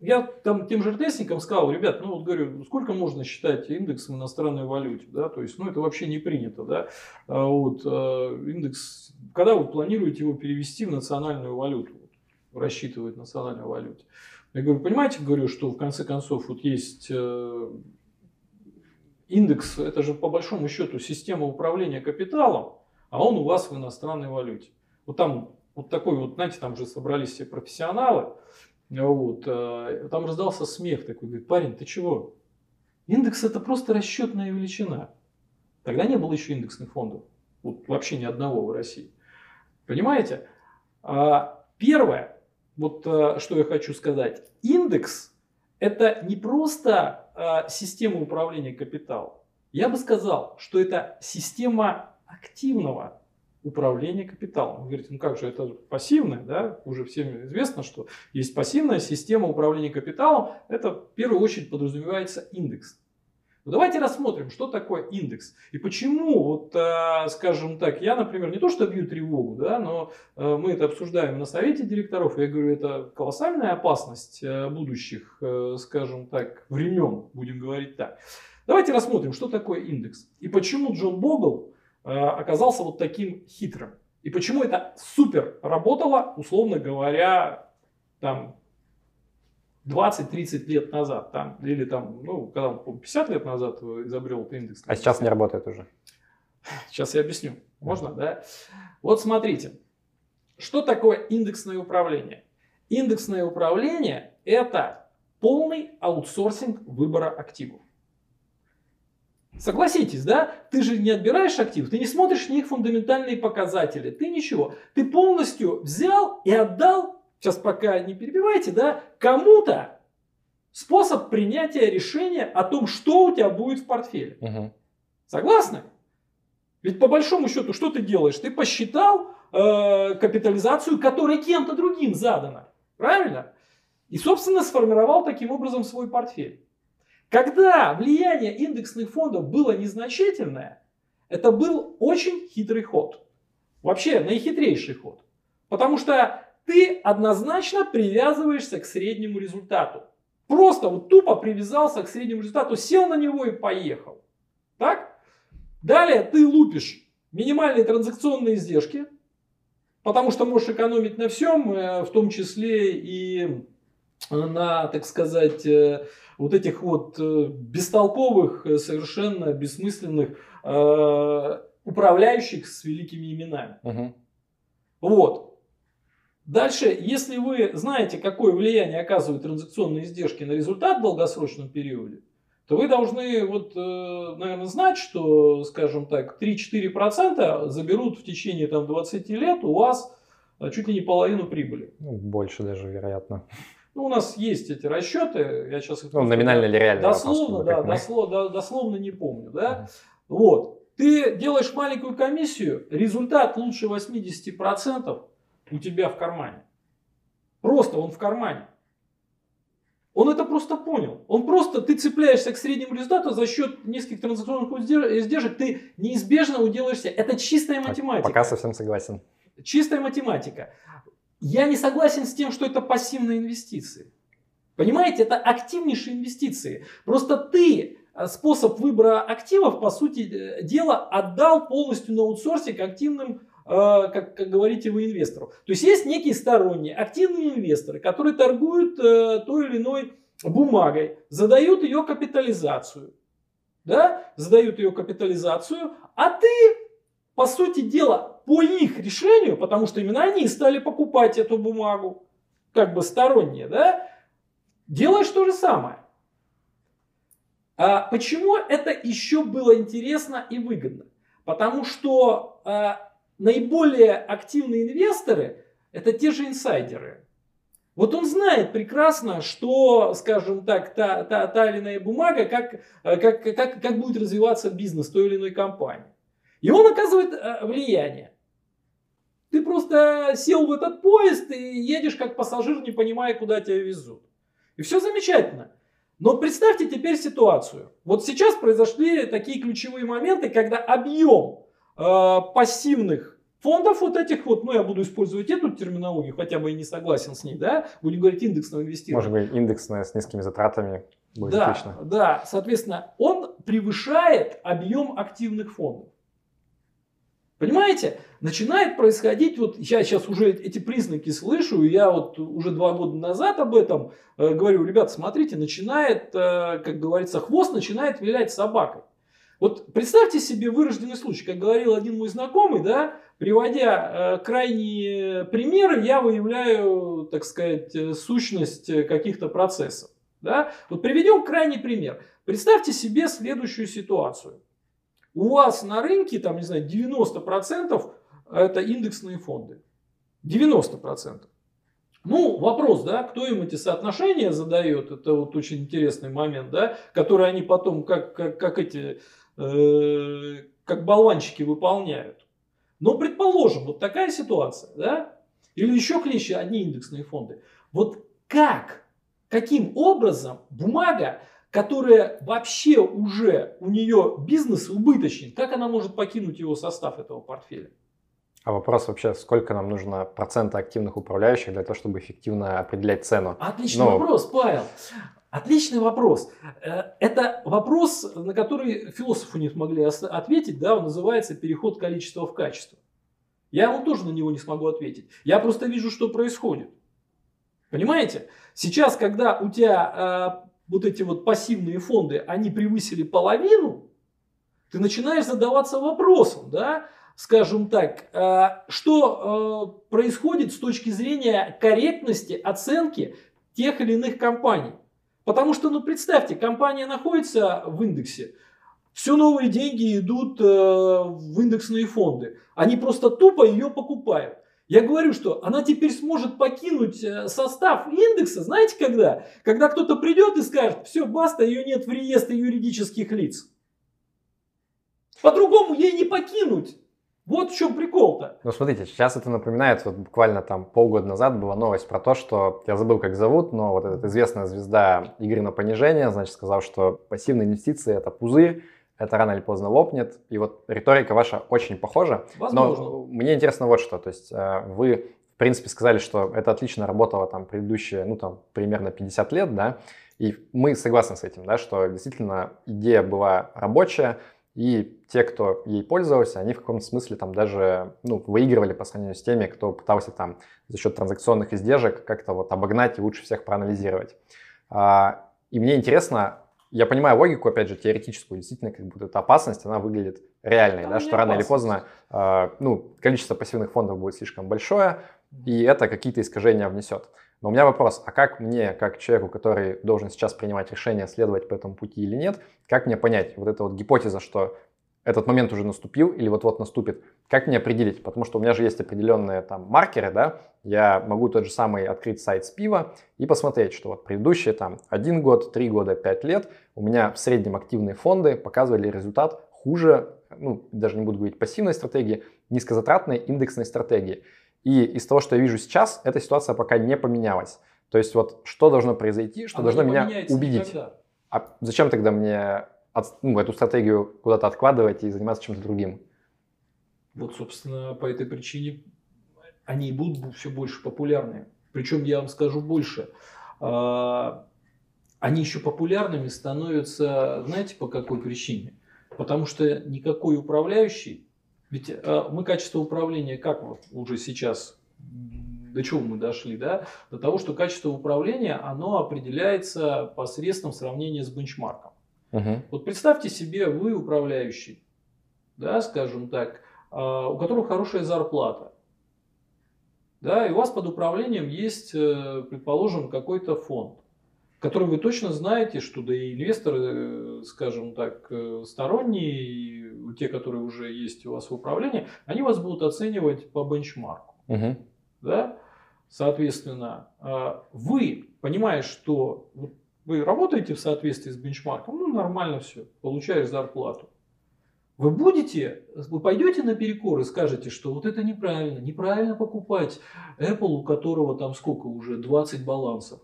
я там тем же РТСникам сказал, ребят, ну вот говорю, сколько можно считать индексом иностранной валюте, да, то есть, ну это вообще не принято, да, вот, индекс, когда вы планируете его перевести в национальную валюту, рассчитывать национальную валюту. Я говорю, понимаете, говорю, что в конце концов вот есть э, индекс, это же по большому счету система управления капиталом, а он у вас в иностранной валюте. Вот там вот такой вот, знаете, там же собрались все профессионалы, вот, э, там раздался смех такой, говорит, парень, ты чего? Индекс это просто расчетная величина. Тогда не было еще индексных фондов. Вот вообще ни одного в России. Понимаете? А первое, вот э, что я хочу сказать. Индекс это не просто э, система управления капиталом. Я бы сказал, что это система активного управления капиталом. Вы говорите, ну как же, это пассивное, да? Уже всем известно, что есть пассивная система управления капиталом. Это в первую очередь подразумевается индекс. Но давайте рассмотрим, что такое индекс и почему, вот, э, скажем так, я, например, не то что бью тревогу, да, но э, мы это обсуждаем на совете директоров, я говорю, это колоссальная опасность э, будущих, скажем так, времен, будем говорить так. Давайте рассмотрим, что такое индекс и почему Джон Богл оказался вот таким хитрым. И почему это супер работало, условно говоря, там 20-30 лет назад, там, или там, ну, когда он 50 лет назад изобрел этот индекс.
А сейчас не работает уже.
Сейчас я объясню. Можно, да? Вот смотрите, что такое индексное управление? Индексное управление – это полный аутсорсинг выбора активов. Согласитесь, да? Ты же не отбираешь актив, ты не смотришь на их фундаментальные показатели, ты ничего. Ты полностью взял и отдал сейчас пока не перебивайте, да, кому-то способ принятия решения о том, что у тебя будет в портфеле. Угу. Согласны? Ведь по большому счету, что ты делаешь? Ты посчитал э, капитализацию, которая кем-то другим задана. Правильно? И, собственно, сформировал таким образом свой портфель. Когда влияние индексных фондов было незначительное, это был очень хитрый ход. Вообще наихитрейший ход. Потому что ты однозначно привязываешься к среднему результату. Просто вот тупо привязался к среднему результату, сел на него и поехал. Так? Далее ты лупишь минимальные транзакционные издержки, потому что можешь экономить на всем, э, в том числе и на, так сказать, э, вот этих вот э, бестолковых, совершенно бессмысленных управляющих с великими именами. Угу. Вот. Дальше, если вы знаете, какое влияние оказывают транзакционные издержки на результат в долгосрочном периоде, то вы должны, вот, э, наверное, знать, что, скажем так, 3-4% заберут в течение там, 20 лет у вас э, чуть ли не половину прибыли.
Ну, больше даже, вероятно.
Ну, у нас есть эти расчеты. Я сейчас
ну, номинально или реально?
Дословно, вопрос, да, дословно, дословно не помню. Да? Вот. Ты делаешь маленькую комиссию, результат лучше 80% у тебя в кармане. Просто он в кармане. Он это просто понял. Он просто, ты цепляешься к среднему результату за счет нескольких транзакционных издержек, ты неизбежно уделаешься. Это чистая математика.
Пока совсем согласен.
Чистая математика. Я не согласен с тем, что это пассивные инвестиции. Понимаете, это активнейшие инвестиции. Просто ты э, способ выбора активов, по сути э, дела, отдал полностью на аутсорсинг активным как, как говорите вы, инвестору. То есть есть некие сторонние, активные инвесторы, которые торгуют э, той или иной бумагой, задают ее капитализацию. Да? Задают ее капитализацию, а ты, по сути дела, по их решению, потому что именно они стали покупать эту бумагу, как бы сторонние, да, делаешь то же самое. А почему это еще было интересно и выгодно? Потому что а, наиболее активные инвесторы – это те же инсайдеры. Вот он знает прекрасно, что, скажем так, та, та, та или иная бумага, как, как, как, как будет развиваться бизнес той или иной компании. И он оказывает э, влияние. Ты просто сел в этот поезд и едешь как пассажир, не понимая, куда тебя везут. И все замечательно. Но представьте теперь ситуацию. Вот сейчас произошли такие ключевые моменты, когда объем Э, пассивных фондов вот этих вот, ну я буду использовать эту терминологию, хотя бы и не согласен с ней, да, будем говорить индексного инвестирования.
Может быть, индексное с низкими затратами будет
да,
отлично.
Да, соответственно, он превышает объем активных фондов. Понимаете? Начинает происходить, вот я сейчас уже эти признаки слышу, я вот уже два года назад об этом э, говорю, ребята, смотрите, начинает, э, как говорится, хвост начинает вилять собакой. Вот представьте себе вырожденный случай, как говорил один мой знакомый, да, приводя э, крайние примеры, я выявляю, так сказать, э, сущность э, каких-то процессов. Да? Вот приведем крайний пример. Представьте себе следующую ситуацию. У вас на рынке, там, не знаю, 90% это индексные фонды. 90%. Ну, вопрос, да, кто им эти соотношения задает, это вот очень интересный момент, да, который они потом, как, как, как эти Э, как болванчики выполняют. Но предположим, вот такая ситуация, да? Или еще клещи, одни индексные фонды. Вот как, каким образом бумага, которая вообще уже у нее бизнес убыточен, как она может покинуть его состав этого портфеля?
А вопрос вообще, сколько нам нужно процента активных управляющих для того, чтобы эффективно определять цену?
Отличный Но... вопрос, Павел. Отличный вопрос. Э, это вопрос, на который философы не смогли ответить, да, он называется переход количества в качество. Я вам тоже на него не смогу ответить. Я просто вижу, что происходит. Понимаете? Сейчас, когда у тебя э, вот эти вот пассивные фонды, они превысили половину, ты начинаешь задаваться вопросом, да, скажем так, э, что э, происходит с точки зрения корректности оценки тех или иных компаний. Потому что, ну представьте, компания находится в индексе, все новые деньги идут э, в индексные фонды. Они просто тупо ее покупают. Я говорю, что она теперь сможет покинуть э, состав индекса, знаете когда? Когда кто-то придет и скажет, все, баста, ее нет в реестре юридических лиц. По-другому ей не покинуть. Вот в чем прикол-то.
Ну, смотрите, сейчас это напоминает, вот буквально там полгода назад была новость про то, что, я забыл, как зовут, но вот эта известная звезда игры на понижение, значит, сказал, что пассивные инвестиции – это пузырь, это рано или поздно лопнет. И вот риторика ваша очень похожа.
Возможно.
Но мне интересно вот что. То есть э, вы, в принципе, сказали, что это отлично работало там предыдущие, ну там, примерно 50 лет, да, и мы согласны с этим, да, что действительно идея была рабочая, и те, кто ей пользовался, они в каком-то смысле там даже ну, выигрывали по сравнению с теми, кто пытался там за счет транзакционных издержек как-то вот обогнать и лучше всех проанализировать. А, и мне интересно, я понимаю логику, опять же, теоретическую, действительно, как будто эта опасность, она выглядит реальной, да, что рано или поздно а, ну, количество пассивных фондов будет слишком большое, и это какие-то искажения внесет. Но у меня вопрос, а как мне, как человеку, который должен сейчас принимать решение, следовать по этому пути или нет, как мне понять вот эта вот гипотеза, что этот момент уже наступил или вот-вот наступит, как мне определить? Потому что у меня же есть определенные там маркеры, да, я могу тот же самый открыть сайт с пива и посмотреть, что вот предыдущие там один год, три года, пять лет у меня в среднем активные фонды показывали результат хуже, ну, даже не буду говорить пассивной стратегии, низкозатратной индексной стратегии. И из того, что я вижу сейчас, эта ситуация пока не поменялась. То есть вот что должно произойти, что
Она
должно меня убедить?
никогда.
А зачем тогда мне от- ну, эту стратегию куда-то откладывать и заниматься чем-то другим?
Вот, собственно, по этой причине они и будут все больше популярны. Причем я вам скажу больше. а, Они еще популярными становятся, знаете, по какой причине? Потому что никакой управляющий, ведь а, мы качество управления как вот уже сейчас, до чего мы дошли, да? До того, что качество управления, оно определяется посредством сравнения с бенчмарком.
Мгм.
Вот представьте себе, вы управляющий, да, скажем так, а, у которого хорошая зарплата. Да, и у вас под управлением есть, э, предположим, какой-то фонд, который вы точно знаете, что да и инвесторы, э, скажем так, э, сторонние, те, которые уже есть у вас в управлении, они вас будут оценивать по бенчмарку
Мгм.
да, соответственно, а, вы, понимая, что вы работаете в соответствии с бенчмарком, ну, нормально все, получаешь зарплату. Вы будете, вы пойдете на перекор и скажете, что вот это неправильно, неправильно покупать Apple, у которого там сколько уже, 20 балансов.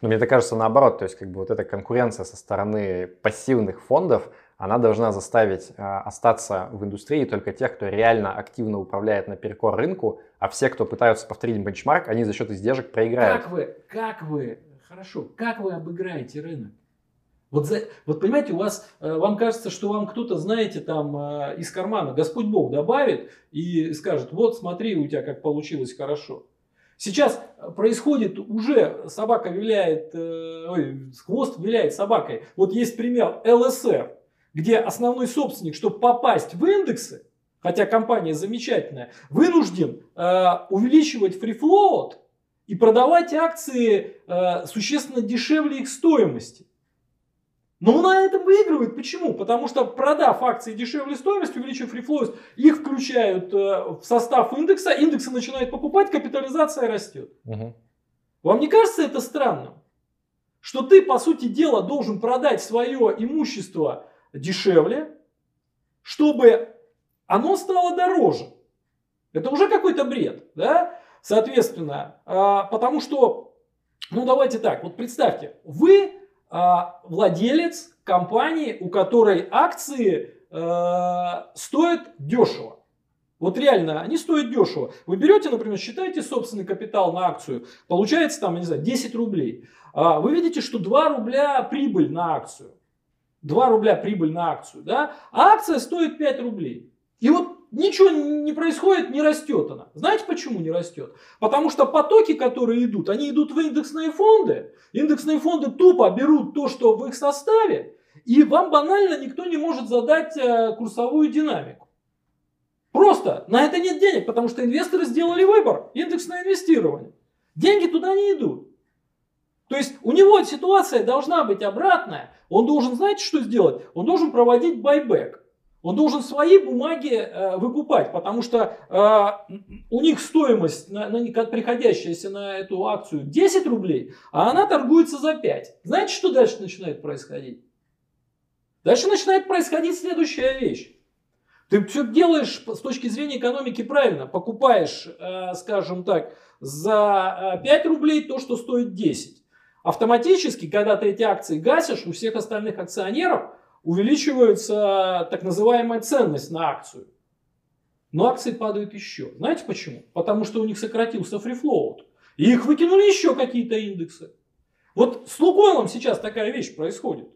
Но мне так кажется наоборот, то есть как бы вот эта конкуренция со стороны пассивных фондов, она должна заставить а, остаться в индустрии только тех, кто реально активно управляет наперекор рынку, а все, кто пытаются повторить бенчмарк, они за счет издержек проиграют.
Как вы, как вы, хорошо, как вы обыграете рынок? Вот, за, вот понимаете, у вас, э, вам кажется, что вам кто-то, знаете, там э, из кармана Господь Бог добавит и скажет, вот смотри, у тебя как получилось хорошо. Сейчас происходит уже, собака виляет, э, ой, хвост виляет собакой. Вот есть пример ЛСР, где основной собственник, чтобы попасть в индексы, хотя компания замечательная, вынужден э, увеличивать фрифлоут и продавать акции э, существенно дешевле их стоимости. Но он на этом выигрывает. Почему? Потому что продав акции дешевле стоимости, увеличив фрифлоут, их включают э, в состав индекса, индексы начинают покупать, капитализация растет.
Мгм.
Вам не кажется это странным? Что ты, по сути дела, должен продать свое имущество дешевле, чтобы оно стало дороже. Это уже какой-то бред, да? Соответственно, а, потому что, ну давайте так, вот представьте, вы а, владелец компании, у которой акции а, стоят дешево. Вот реально, они стоят дешево. Вы берете, например, считаете собственный капитал на акцию, получается там, я не знаю, 10 рублей. Вы видите, что 2 рубля прибыль на акцию. 2 рубля прибыль на акцию, да? А акция стоит 5 рублей. И вот ничего не происходит, не растет она. Знаете, почему не растет? Потому что потоки, которые идут, они идут в индексные фонды. Индексные фонды тупо берут то, что в их составе, и вам банально никто не может задать э, курсовую динамику. Просто на это нет денег, потому что инвесторы сделали выбор, индексное инвестирование. Деньги туда не идут. То есть у него ситуация должна быть обратная. Он должен, знаете, что сделать? Он должен проводить байбек. Он должен свои бумаги э, выкупать, потому что э, у них стоимость, на, на, приходящаяся на эту акцию 10 рублей, а она торгуется за 5. Знаете, что дальше начинает происходить? Дальше начинает происходить следующая вещь. Ты все делаешь с точки зрения экономики правильно. Покупаешь, э, скажем так, за 5 рублей то, что стоит 10. Автоматически, когда ты эти акции гасишь, у всех остальных акционеров увеличивается так называемая ценность на акцию. Но акции падают еще. Знаете почему? Потому что у них сократился фрифлоут. И их выкинули еще какие-то индексы. Вот с Лукойлом сейчас такая вещь происходит.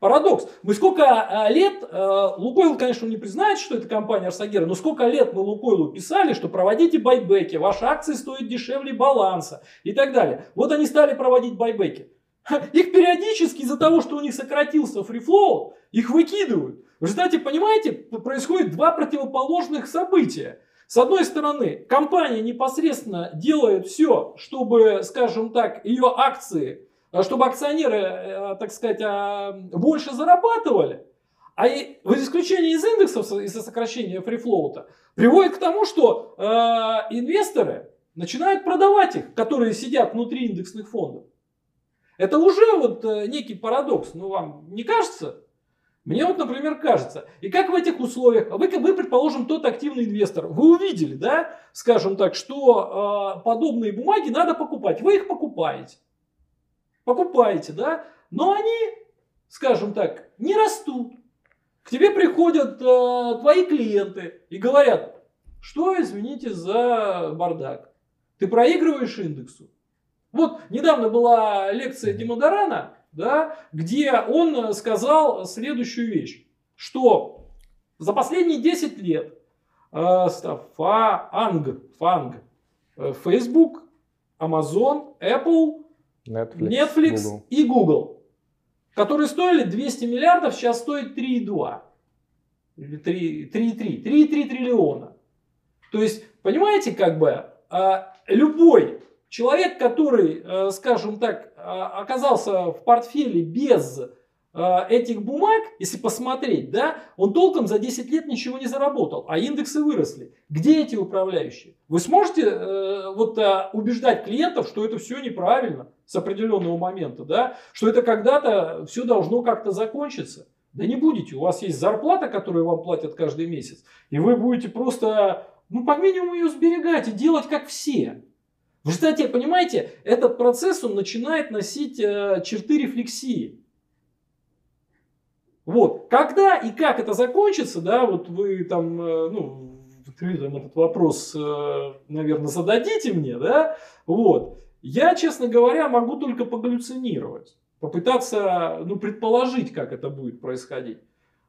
Парадокс. Мы сколько э, лет, э, Лукойл, конечно, не признает, что это компания Арсагера, но сколько лет мы Лукойлу писали, что проводите байбеки, ваши акции стоят дешевле баланса и так далее. Вот они стали проводить байбеки. Их периодически из-за того, что у них сократился фрифлоу, их выкидывают. В результате, понимаете, происходит два противоположных события. С одной стороны, компания непосредственно делает все, чтобы, скажем так, ее акции, чтобы акционеры, так сказать, больше зарабатывали. А в исключении из индексов, из-за сокращения фрифлоута, приводит к тому, что э, инвесторы начинают продавать их, которые сидят внутри индексных фондов. Это уже вот некий парадокс, ну вам не кажется? Мне вот, например, кажется, и как в этих условиях, вы, вы предположим, тот активный инвестор, вы увидели, да, скажем так, что э, подобные бумаги надо покупать, вы их покупаете, покупаете, да, но они, скажем так, не растут. К тебе приходят э, твои клиенты и говорят, что, извините за бардак, ты проигрываешь индексу. Вот недавно была лекция Димодорана, да, где он сказал следующую вещь, что за последние 10 лет э, фанг, фанг, э, Facebook, Amazon, Apple, Netflix, Netflix Google. и Google, которые стоили 200 миллиардов, сейчас стоит 3,2. Или 3,3. 3,3 триллиона. То есть, понимаете, как бы, э, любой человек, который, э, скажем так, э, оказался в портфеле без э, этих бумаг, если посмотреть, да, он толком за 10 лет ничего не заработал, а индексы выросли. Где эти управляющие? Вы сможете э, вот убеждать клиентов, что это все неправильно с определенного момента, да, что это когда-то все должно как-то закончиться? Да не будете. У вас есть зарплата, которую вам платят каждый месяц, и вы будете просто, ну, по минимуму ее сберегать и делать как все. В результате, понимаете, этот процесс, он начинает носить э, черты рефлексии. Вот. Когда и как это закончится, да, вот вы там, э, ну, там этот вопрос, э, наверное, зададите мне, да, вот. Я, честно говоря, могу только погаллюцинировать, попытаться, ну, предположить, как это будет происходить.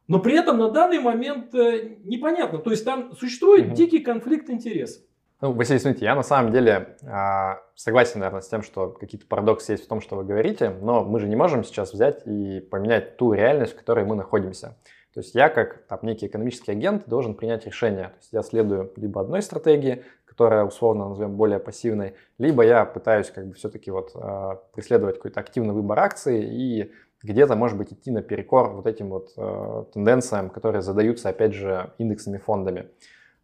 Но при этом на данный момент э, непонятно. То есть там существует угу. дикий конфликт интересов.
Ну, Василий, смотрите, я на самом деле э, согласен, наверное, с тем, что какие-то парадоксы есть в том, что вы говорите, но мы же не можем сейчас взять и поменять ту реальность, в которой мы находимся. То есть я, как там, некий экономический агент, должен принять решение. То есть я следую либо одной стратегии, которая условно назовем более пассивной, либо я пытаюсь как бы все-таки вот э, преследовать какой-то активный выбор акций и где-то, может быть, идти наперекор вот этим вот э, тенденциям, которые задаются, опять же, индексными фондами.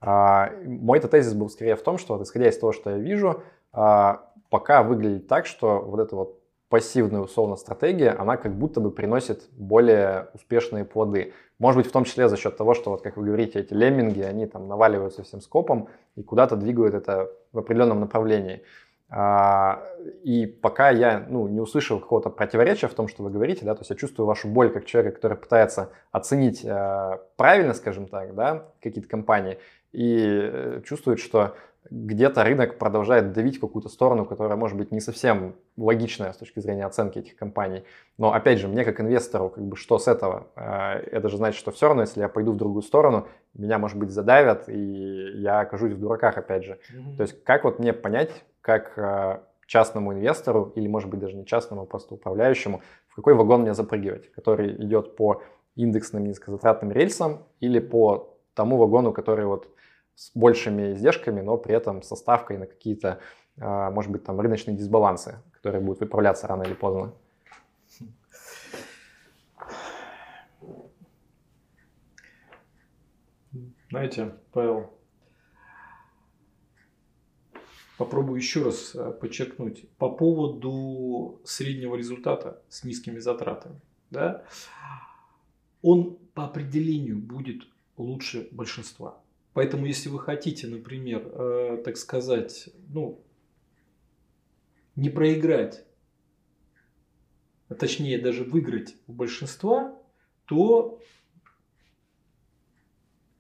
А, мой-то тезис был скорее в том, что вот, исходя из того, что я вижу, а, пока выглядит так, что вот эта вот пассивная условно стратегия, она как будто бы приносит более успешные плоды. Может быть, в том числе за счет того, что, вот как вы говорите, эти лемминги, они там наваливаются всем скопом и куда-то двигают это в определенном направлении. А, и пока я ну, не услышал какого-то противоречия в том, что вы говорите, да, то есть я чувствую вашу боль как человека, который пытается оценить э, правильно, скажем так, да, какие-то компании, и чувствует, что где-то рынок продолжает давить какую-то сторону, которая может быть не совсем логичная с точки зрения оценки этих компаний. Но опять же, мне как инвестору, как бы что с этого? Э, это же значит, что все равно, если я пойду в другую сторону, меня, может быть, задавят, и я окажусь в дураках, опять же. Mm-hmm. То есть как вот мне понять, как э, частному инвестору, или, может быть, даже не частному, а просто управляющему, в какой вагон мне запрыгивать, который идет по индексным низкозатратным рельсам или по тому вагону, который вот с большими издержками, но при этом со ставкой на какие-то, а, может быть, там рыночные дисбалансы, которые будут выправляться рано или поздно.
Знаете, Павел, попробую еще раз а, подчеркнуть по поводу среднего результата с низкими затратами. Да? Он по определению будет лучше большинства. Поэтому, если вы хотите, например, э, так сказать, ну, не проиграть, а точнее даже выиграть у большинства, то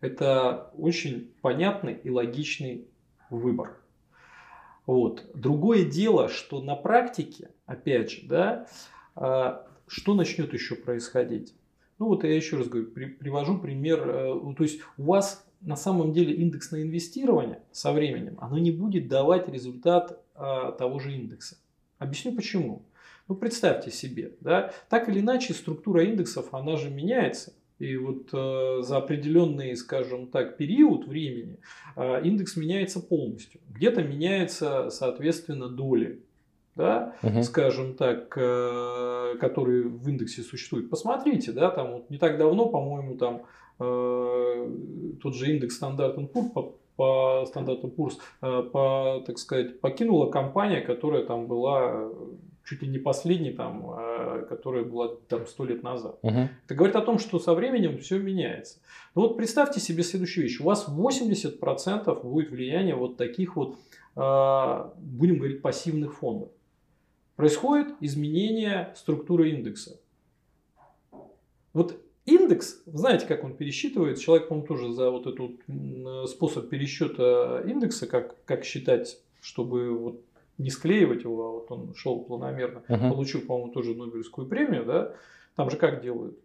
это очень понятный и логичный выбор. Вот. Другое дело, что на практике, опять же, да, э, что начнет еще происходить? Ну вот я еще раз говорю, при, привожу пример, э, ну, то есть у вас на самом деле индексное инвестирование со временем, оно не будет давать результат а, того же индекса. Объясню почему. Ну, представьте себе, да, так или иначе структура индексов, она же меняется. И вот э, за определенный, скажем так, период времени э, индекс меняется полностью. Где-то меняется, соответственно, доли, да, угу. скажем так, э, которые в индексе существуют. Посмотрите, да, там вот не так давно, по-моему, там Э, тот же индекс стандартный Poor's по, по стандарту Poor's, э, по, так сказать, покинула компания, которая там была чуть ли не последний, там, э, которая была там сто лет назад.
Мгм.
Это говорит о том, что со временем все меняется. Ну вот представьте себе следующую вещь. У вас 80% будет влияние вот таких вот, э, будем говорить, пассивных фондов. Происходит изменение структуры индекса. Вот индекс, знаете, как он пересчитывается? Человек, по-моему, тоже за вот этот м, способ пересчета индекса, как, как считать, чтобы вот не склеивать его, а вот он шел планомерно,
Мгм.
получил, по-моему, тоже Нобелевскую премию, да? Там же как делают?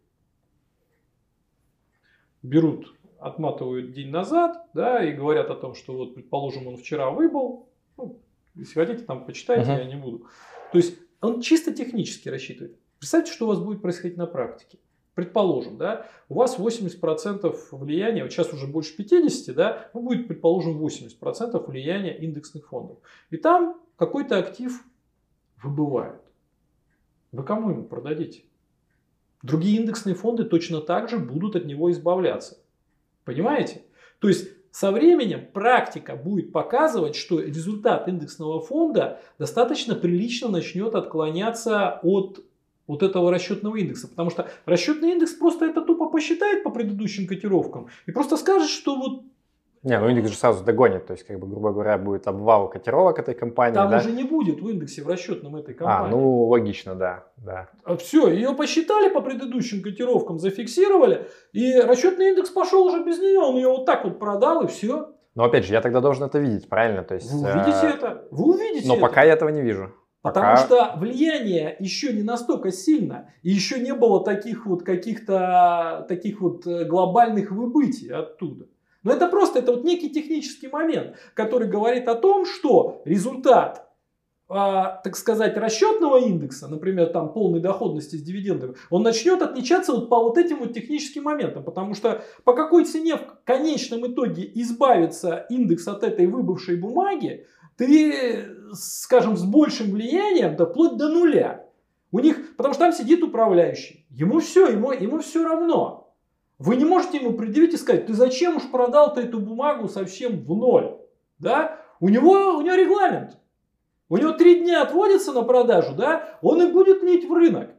Берут, отматывают день назад, да, и говорят о том, что вот, предположим, он вчера выбыл, ну, если хотите, там почитайте,
Мгм.
я не буду. То есть он чисто технически рассчитывает. Представьте, что у вас будет происходить на практике. Предположим, да, у вас 80% влияния, вот сейчас уже больше 50, да, ну будет, предположим, 80% влияния индексных фондов. И там какой-то актив выбывает. Вы кому ему продадите? Другие индексные фонды точно так же будут от него избавляться. Понимаете? То есть со временем практика будет показывать, что результат индексного фонда достаточно прилично начнет отклоняться от вот этого расчетного индекса. Потому что расчетный индекс просто это тупо посчитает по предыдущим котировкам и просто скажет, что вот
Не, ну индекс же сразу догонит, то есть, как бы, грубо говоря, будет обвал котировок этой компании,
там
да?
уже не будет в индексе в расчетном этой
А,
компании.
ну логично, да, да.
Все, ее посчитали по предыдущим котировкам, зафиксировали, и расчетный индекс пошел уже без нее, он ее вот так вот продал, и все.
Но опять же, я тогда должен это видеть, правильно? То есть,
Вы увидите
э,
это, вы увидите
Но
это.
пока я этого не вижу.
Потому что влияние еще не настолько сильно, и еще не было таких вот каких-то таких вот э, глобальных выбытий оттуда. Но это просто это вот некий технический момент, который говорит о том, что результат, а, так сказать, расчетного индекса, например, там полной доходности с дивидендами, он начнет отличаться вот по вот этим вот техническим моментам, потому что по какой цене в конечном итоге избавится индекс от этой выбывшей бумаги, ты, скажем, с большим влиянием, да вплоть до нуля. У них, потому что там сидит управляющий. Ему все, ему, ему все равно. Вы не можете ему предъявить и сказать, ты зачем уж продал ты эту бумагу совсем в ноль? Да? У него, у него регламент. У него три дня отводится на продажу, да? Он и будет лить в рынок.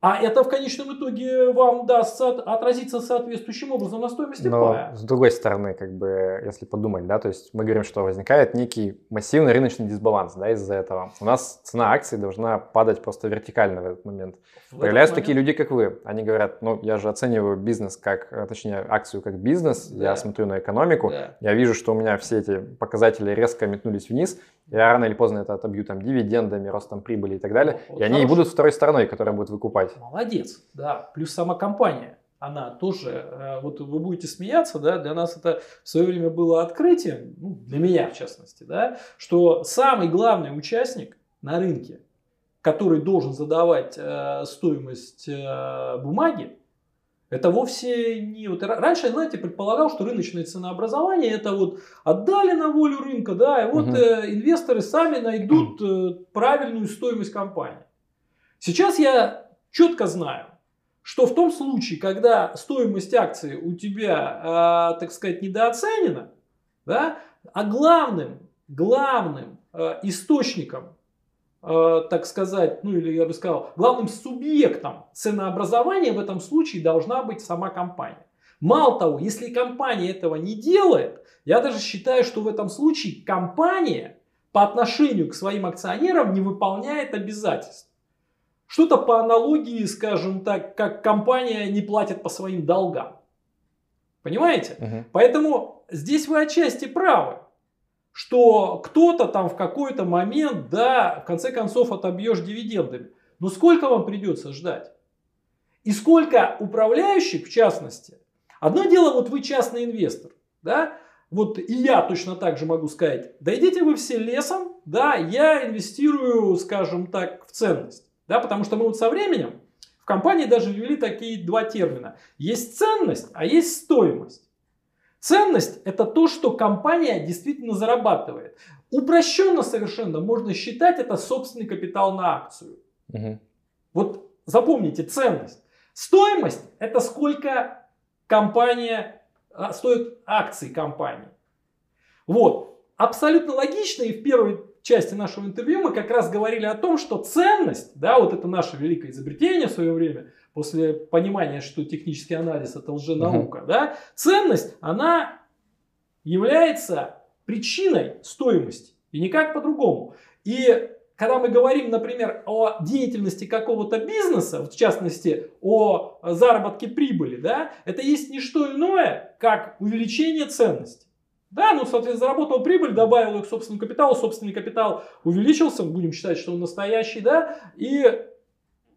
А это в конечном итоге вам даст отразиться соответствующим образом на стоимости
Но
пая.
с другой стороны, как бы, если подумать, да, то есть мы говорим, что возникает некий массивный рыночный дисбаланс, да, из-за этого. У нас цена акций должна падать просто вертикально в этот момент.
В этот
Появляются
момент-
такие люди, как вы. Они говорят, ну, я же оцениваю бизнес как, э, точнее, акцию как бизнес,
Да.
я смотрю на экономику,
Да.
я вижу, что у меня все эти показатели резко метнулись вниз, я рано или поздно это отобью там дивидендами, ростом прибыли и так далее,
Вот
и они и
хорошо.
будут второй стороной, которая будет выкупать.
Молодец, да. Плюс сама компания, она тоже, э, вот вы будете смеяться, да, для нас это в свое время было открытием, ну, для меня в частности, да, что самый главный участник на рынке, который должен задавать э, стоимость э, бумаги, это вовсе не... Вот, ра- раньше, знаете, предполагал, что рыночное ценообразование это вот отдали на волю рынка, да, и вот
Мгм.
э, инвесторы сами найдут э, правильную стоимость компании. Сейчас я четко знаю, что в том случае, когда стоимость акции у тебя, э, так сказать, недооценена, да, а главным, главным э, источником, э, так сказать, ну или я бы сказал, главным субъектом ценообразования в этом случае должна быть сама компания. Мало того, если компания этого не делает, я даже считаю, что в этом случае компания по отношению к своим акционерам не выполняет обязательств. Что-то по аналогии, скажем так, как компания не платит по своим долгам. Понимаете?
Мгм.
Поэтому здесь вы отчасти правы, что кто-то там в какой-то момент, да, в конце концов отобьешь дивидендами. Но сколько вам придется ждать? И сколько управляющих, в частности, одно дело, вот вы частный инвестор, да, вот и я точно так же могу сказать, да идите вы все лесом, да, я инвестирую, скажем так, в ценность, да, потому что мы вот со временем в компании даже ввели такие два термина. Есть ценность, а есть стоимость. Ценность – это то, что компания действительно зарабатывает. Упрощенно совершенно можно считать это собственный капитал на акцию.
Мгм.
Вот запомните, ценность. Стоимость – это сколько компания а, стоит акций компании. Вот. Абсолютно логично и в первой части нашего интервью мы как раз говорили о том, что ценность, да, вот это наше великое изобретение в свое время, после понимания, что технический анализ это лженаука, угу. да, ценность, она является причиной стоимости. И никак по-другому. И когда мы говорим, например, о деятельности какого-то бизнеса, в частности, о заработке прибыли, да, это есть не что иное, как увеличение ценности. Да, ну, соответственно, заработал прибыль, добавил ее к собственному капиталу, собственный капитал увеличился, будем считать, что он настоящий, да, и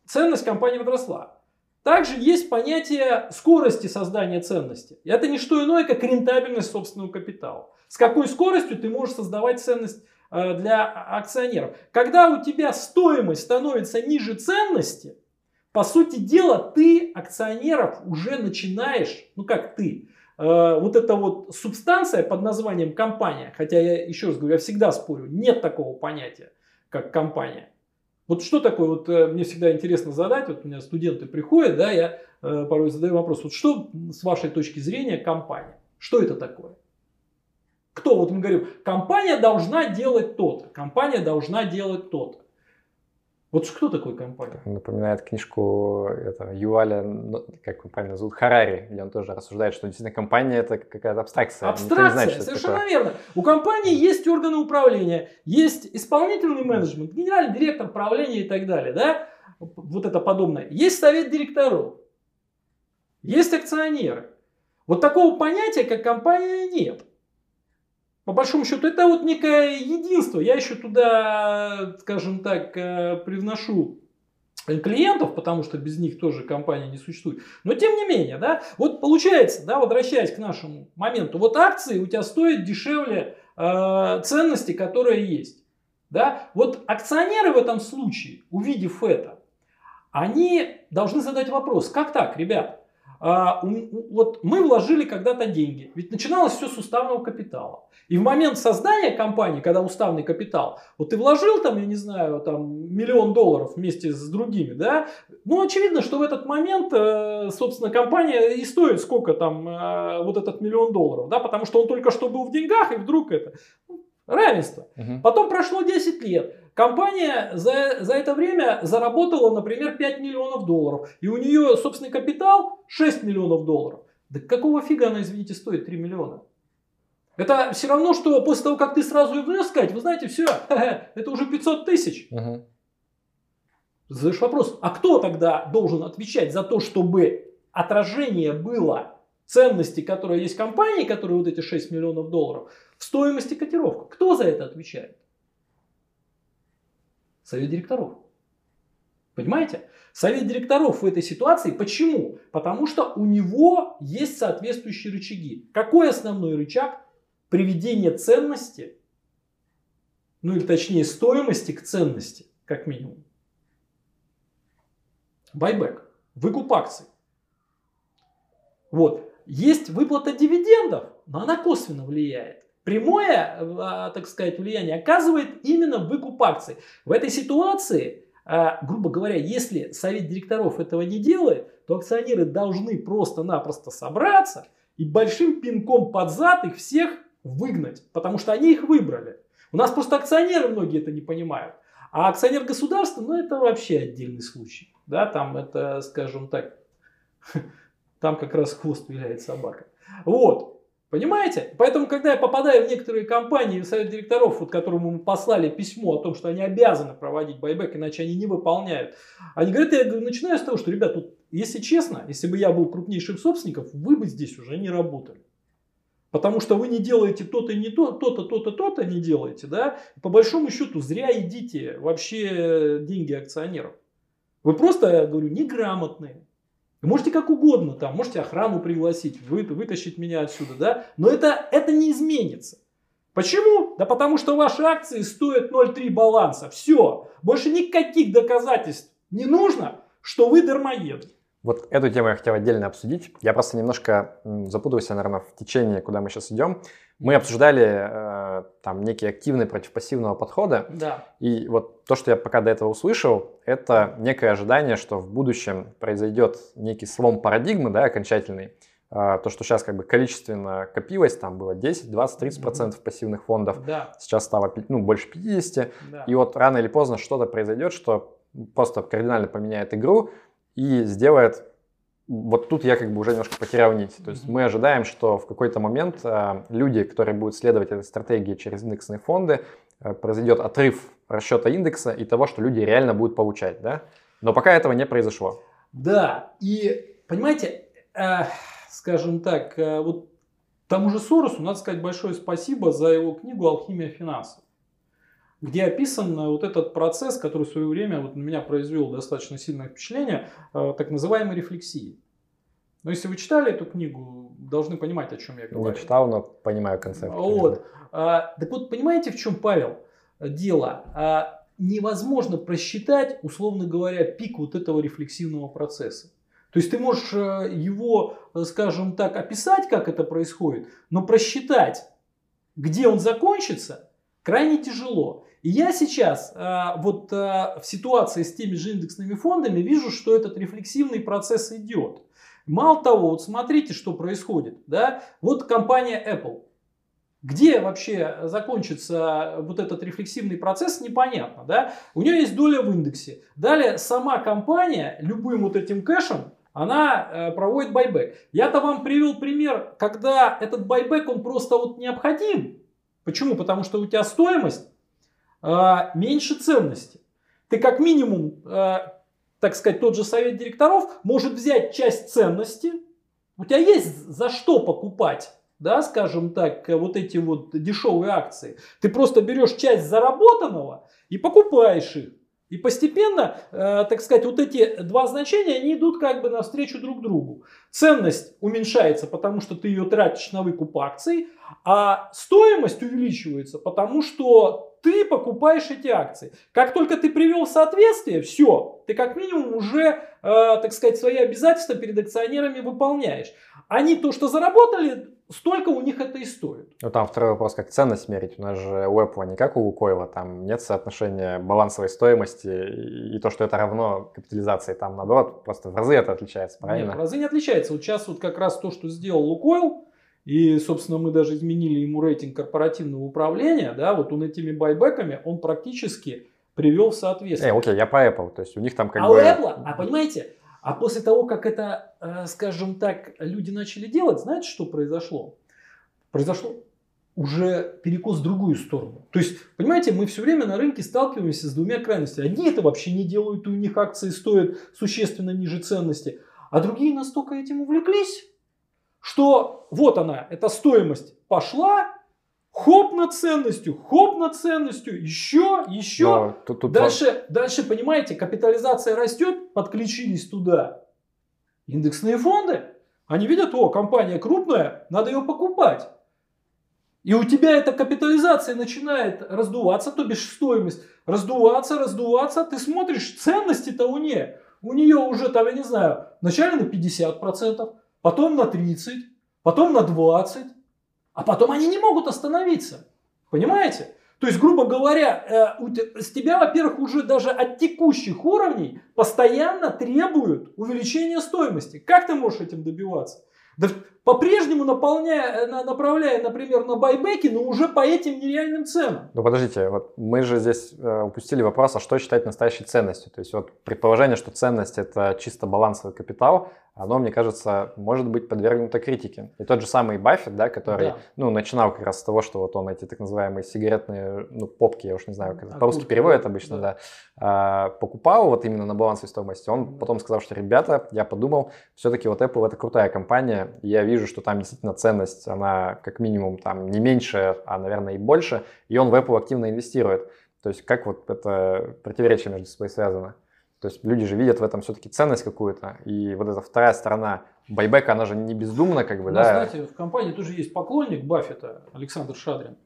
ценность компании подросла. Также есть понятие скорости создания ценности. Это не что иное, как рентабельность собственного капитала. С какой скоростью ты можешь создавать ценность Э, для акционеров. Когда у тебя стоимость становится ниже ценности, по сути дела, ты акционеров уже начинаешь, ну как ты, вот эта вот субстанция под названием компания, хотя я еще раз говорю, я всегда спорю, нет такого понятия, как компания. Вот что такое, вот э, мне всегда интересно задать, вот у меня студенты приходят, да, я порой задаю вопрос, вот что с вашей точки зрения компания? Что это такое? Кто? Вот мы говорим, компания должна делать то-то, компания должна делать то-то. Вот кто такой компания?
Напоминает книжку это, Юаля, ну, как он правильно зовут, Харари, где он тоже рассуждает, что действительно компания это какая-то абстракция.
Абстракция, знает, совершенно такое. верно. У компании есть органы управления, есть исполнительный менеджмент, генеральный директор правления и так далее, да? Вот это подобное. Есть совет директоров, есть акционеры. Вот такого понятия, как компания, нет по большому счету, это вот некое единство. Я еще туда, скажем так, э, привношу клиентов, потому что без них тоже компания не существует. Но тем не менее, да, вот получается, да, возвращаясь к нашему моменту, вот акции у тебя стоят дешевле э, ценности, которые есть. Да? Вот акционеры в этом случае, увидев это, они должны задать вопрос, как так, ребят? А, вот мы вложили когда-то деньги, ведь начиналось все с уставного капитала. И в момент создания компании, когда уставный капитал, вот ты вложил там, я не знаю, там миллион долларов вместе с другими, да, ну очевидно, что в этот момент, э, собственно, компания и стоит сколько там э, вот этот миллион долларов, да, потому что он только что был в деньгах и вдруг это равенство. Угу. Потом прошло 10 лет. Компания за, за это время заработала, например, 5 миллионов долларов. И у нее собственный капитал 6 миллионов долларов. Да какого фига она, извините, стоит 3 миллиона? Это все равно, что после того, как ты сразу ее внес, сказать, вы знаете, все, это уже 500 тысяч. Угу. Задаешь вопрос, а кто тогда должен отвечать за то, чтобы отражение было ценности, которая есть в компании, которые вот эти 6 миллионов долларов, в стоимости котировка? Кто за это отвечает? Совет директоров. Понимаете? Совет директоров в этой ситуации. Почему? Потому что у него есть соответствующие рычаги. Какой основной рычаг? Приведение ценности, ну или точнее стоимости к ценности, как минимум. Байбек. Выкуп акций. Вот. Есть выплата дивидендов, но она косвенно влияет прямое, а, так сказать, влияние оказывает именно выкуп акций. В этой ситуации, а, грубо говоря, если совет директоров этого не делает, то акционеры должны просто-напросто собраться и большим пинком под зад их всех выгнать, потому что они их выбрали. У нас просто акционеры многие это не понимают. А акционер государства, ну это вообще отдельный случай. Да, там это, скажем так, там как раз хвост виляет собака. Вот. Понимаете? Поэтому, когда я попадаю в некоторые компании, в совет директоров, вот, которому мы послали письмо о том, что они обязаны проводить байбек, иначе они не выполняют, они говорят, я говорю, начинаю с того, что, ребят, вот, если честно, если бы я был крупнейшим собственником, вы бы здесь уже не работали. Потому что вы не делаете то-то не то, то-то, то-то, то-то не делаете, да? По большому счету, зря едите вообще деньги акционеров. Вы просто, я говорю, неграмотные. Вы можете как угодно, там, можете охрану пригласить, вы, вытащить меня отсюда, да? Но это, это не изменится. Почему? Да потому что ваши акции стоят 0,3 баланса. Все. Больше никаких доказательств не нужно, что вы дармоед.
Вот эту тему я хотел отдельно обсудить. Я просто немножко запутался, наверное, в течение, куда мы сейчас идем. Мы обсуждали э, там некий активный против пассивного подхода.
Да.
И вот то, что я пока до этого услышал, это некое ожидание, что в будущем произойдет некий слом парадигмы, да, окончательный, а, то, что сейчас как бы количественно копилось, там было 10, 20, 30 процентов пассивных фондов,
Да,
сейчас стало ну, больше 50,
да.
и вот рано или поздно что-то произойдет, что просто кардинально поменяет игру и сделает вот тут я как бы уже немножко потерял нить. То есть мы ожидаем, что в какой-то момент а, люди, которые будут следовать этой стратегии через индексные фонды, а, произойдет отрыв расчета индекса и того, что люди реально будут получать, да? Но пока этого не произошло.
Да, и понимаете, э, скажем так, э, вот тому же Соросу надо сказать большое спасибо за его книгу «Алхимия финансов», где описан э, вот этот процесс, который в свое время вот на меня произвел достаточно сильное впечатление, э, так называемой рефлексии. Но если вы читали эту книгу, должны понимать, о чем я говорю.
Не читал, но понимаю концепт.
Вот. А, так вот, понимаете, в чем, Павел, дело? А, невозможно просчитать, условно говоря, пик вот этого рефлексивного процесса. То есть ты можешь э, его, э, скажем так, описать, как это происходит, но просчитать, где он закончится, крайне тяжело. Я сейчас а, вот а, в ситуации с теми же индексными фондами вижу, что этот рефлексивный процесс идет. Мало того, вот смотрите, что происходит. Да? Вот компания Apple. Где вообще закончится вот этот рефлексивный процесс, непонятно. Да? У нее есть доля в индексе. Далее сама компания любым вот этим кэшем она э, проводит байбек. Я-то вам привел пример, когда этот байбек, он просто вот необходим. Почему? Потому что у тебя стоимость э, меньше ценности. Ты как минимум, э, так сказать, тот же совет директоров может взять часть ценности. У тебя есть за что покупать да, скажем так, вот эти вот дешевые акции. Ты просто берешь часть заработанного и покупаешь их. И постепенно, э, так сказать, вот эти два значения, они идут как бы навстречу друг другу. Ценность уменьшается, потому что ты ее тратишь на выкуп акций, а стоимость увеличивается, потому что ты покупаешь эти акции. Как только ты привел в соответствие, все, ты как минимум уже, э, так сказать, свои обязательства перед акционерами выполняешь. Они то, что заработали, столько у них это и стоит.
Ну там второй вопрос, как ценность мерить. У нас же у Apple не как у Лукойла, там нет соотношения балансовой стоимости и, то, что это равно капитализации. Там наоборот, просто в разы это отличается, правильно?
Нет, в разы не отличается. Вот сейчас вот как раз то, что сделал Лукойл, и, собственно, мы даже изменили ему рейтинг корпоративного управления, да, вот он этими байбеками, он практически привел в соответствие.
Э, окей, я про Apple, то есть у них там как
а
бы...
у Apple, а понимаете, а после того, как это, э, скажем так, люди начали делать, знаете, что произошло? Произошло уже перекос в другую сторону. То есть, понимаете, мы все время на рынке сталкиваемся с двумя крайностями. Одни это вообще не делают, и у них акции стоят существенно ниже ценности, а другие настолько этим увлеклись, что вот она, эта стоимость пошла, хоп над ценностью, хоп над ценностью, еще, еще.
Но тут, тут
Дальше, дальше, понимаете, капитализация растет, подключились туда индексные фонды. Они видят, о, компания крупная, надо ее покупать. И у тебя эта капитализация начинает раздуваться, то бишь стоимость раздуваться, раздуваться. Ты смотришь, ценности-то у нее. У нее уже там, я не знаю, вначале на 50%, потом на 30%, потом на 20%, а потом они не могут остановиться. Понимаете? То есть, грубо говоря, э, с тебя, во-первых, уже даже от текущих уровней постоянно требуют увеличения стоимости. Как ты можешь этим добиваться? Да по-прежнему наполняя, э, на- направляя, например, на байбеки, но уже по этим нереальным ценам.
Ну подождите, вот мы же здесь э, упустили вопрос, а что считать настоящей ценностью? То есть вот предположение, что ценность это чисто балансовый капитал, оно, мне кажется, может быть подвергнуто критике. И тот же самый Баффет, да, который,
Да.
ну, начинал как раз с того, что вот он эти так называемые сигаретные, ну, попки, я уж не знаю, как это по-русски
Окурки,
переводят обычно,
Да.
да, а, покупал вот именно на балансовой стоимости. Он потом сказал, что, ребята, я подумал, все-таки вот Apple это крутая компания, я вижу, что там действительно ценность, она как минимум там не меньше, а, наверное, и больше, и он в Apple активно инвестирует. То есть как вот это противоречие между собой связано? То есть люди же видят в этом все-таки ценность какую-то, и вот эта вторая сторона байбека, она же не бездумна, как бы,
У нас,
да?
знаете, в компании тоже есть поклонник Баффета, Александр Шадрин.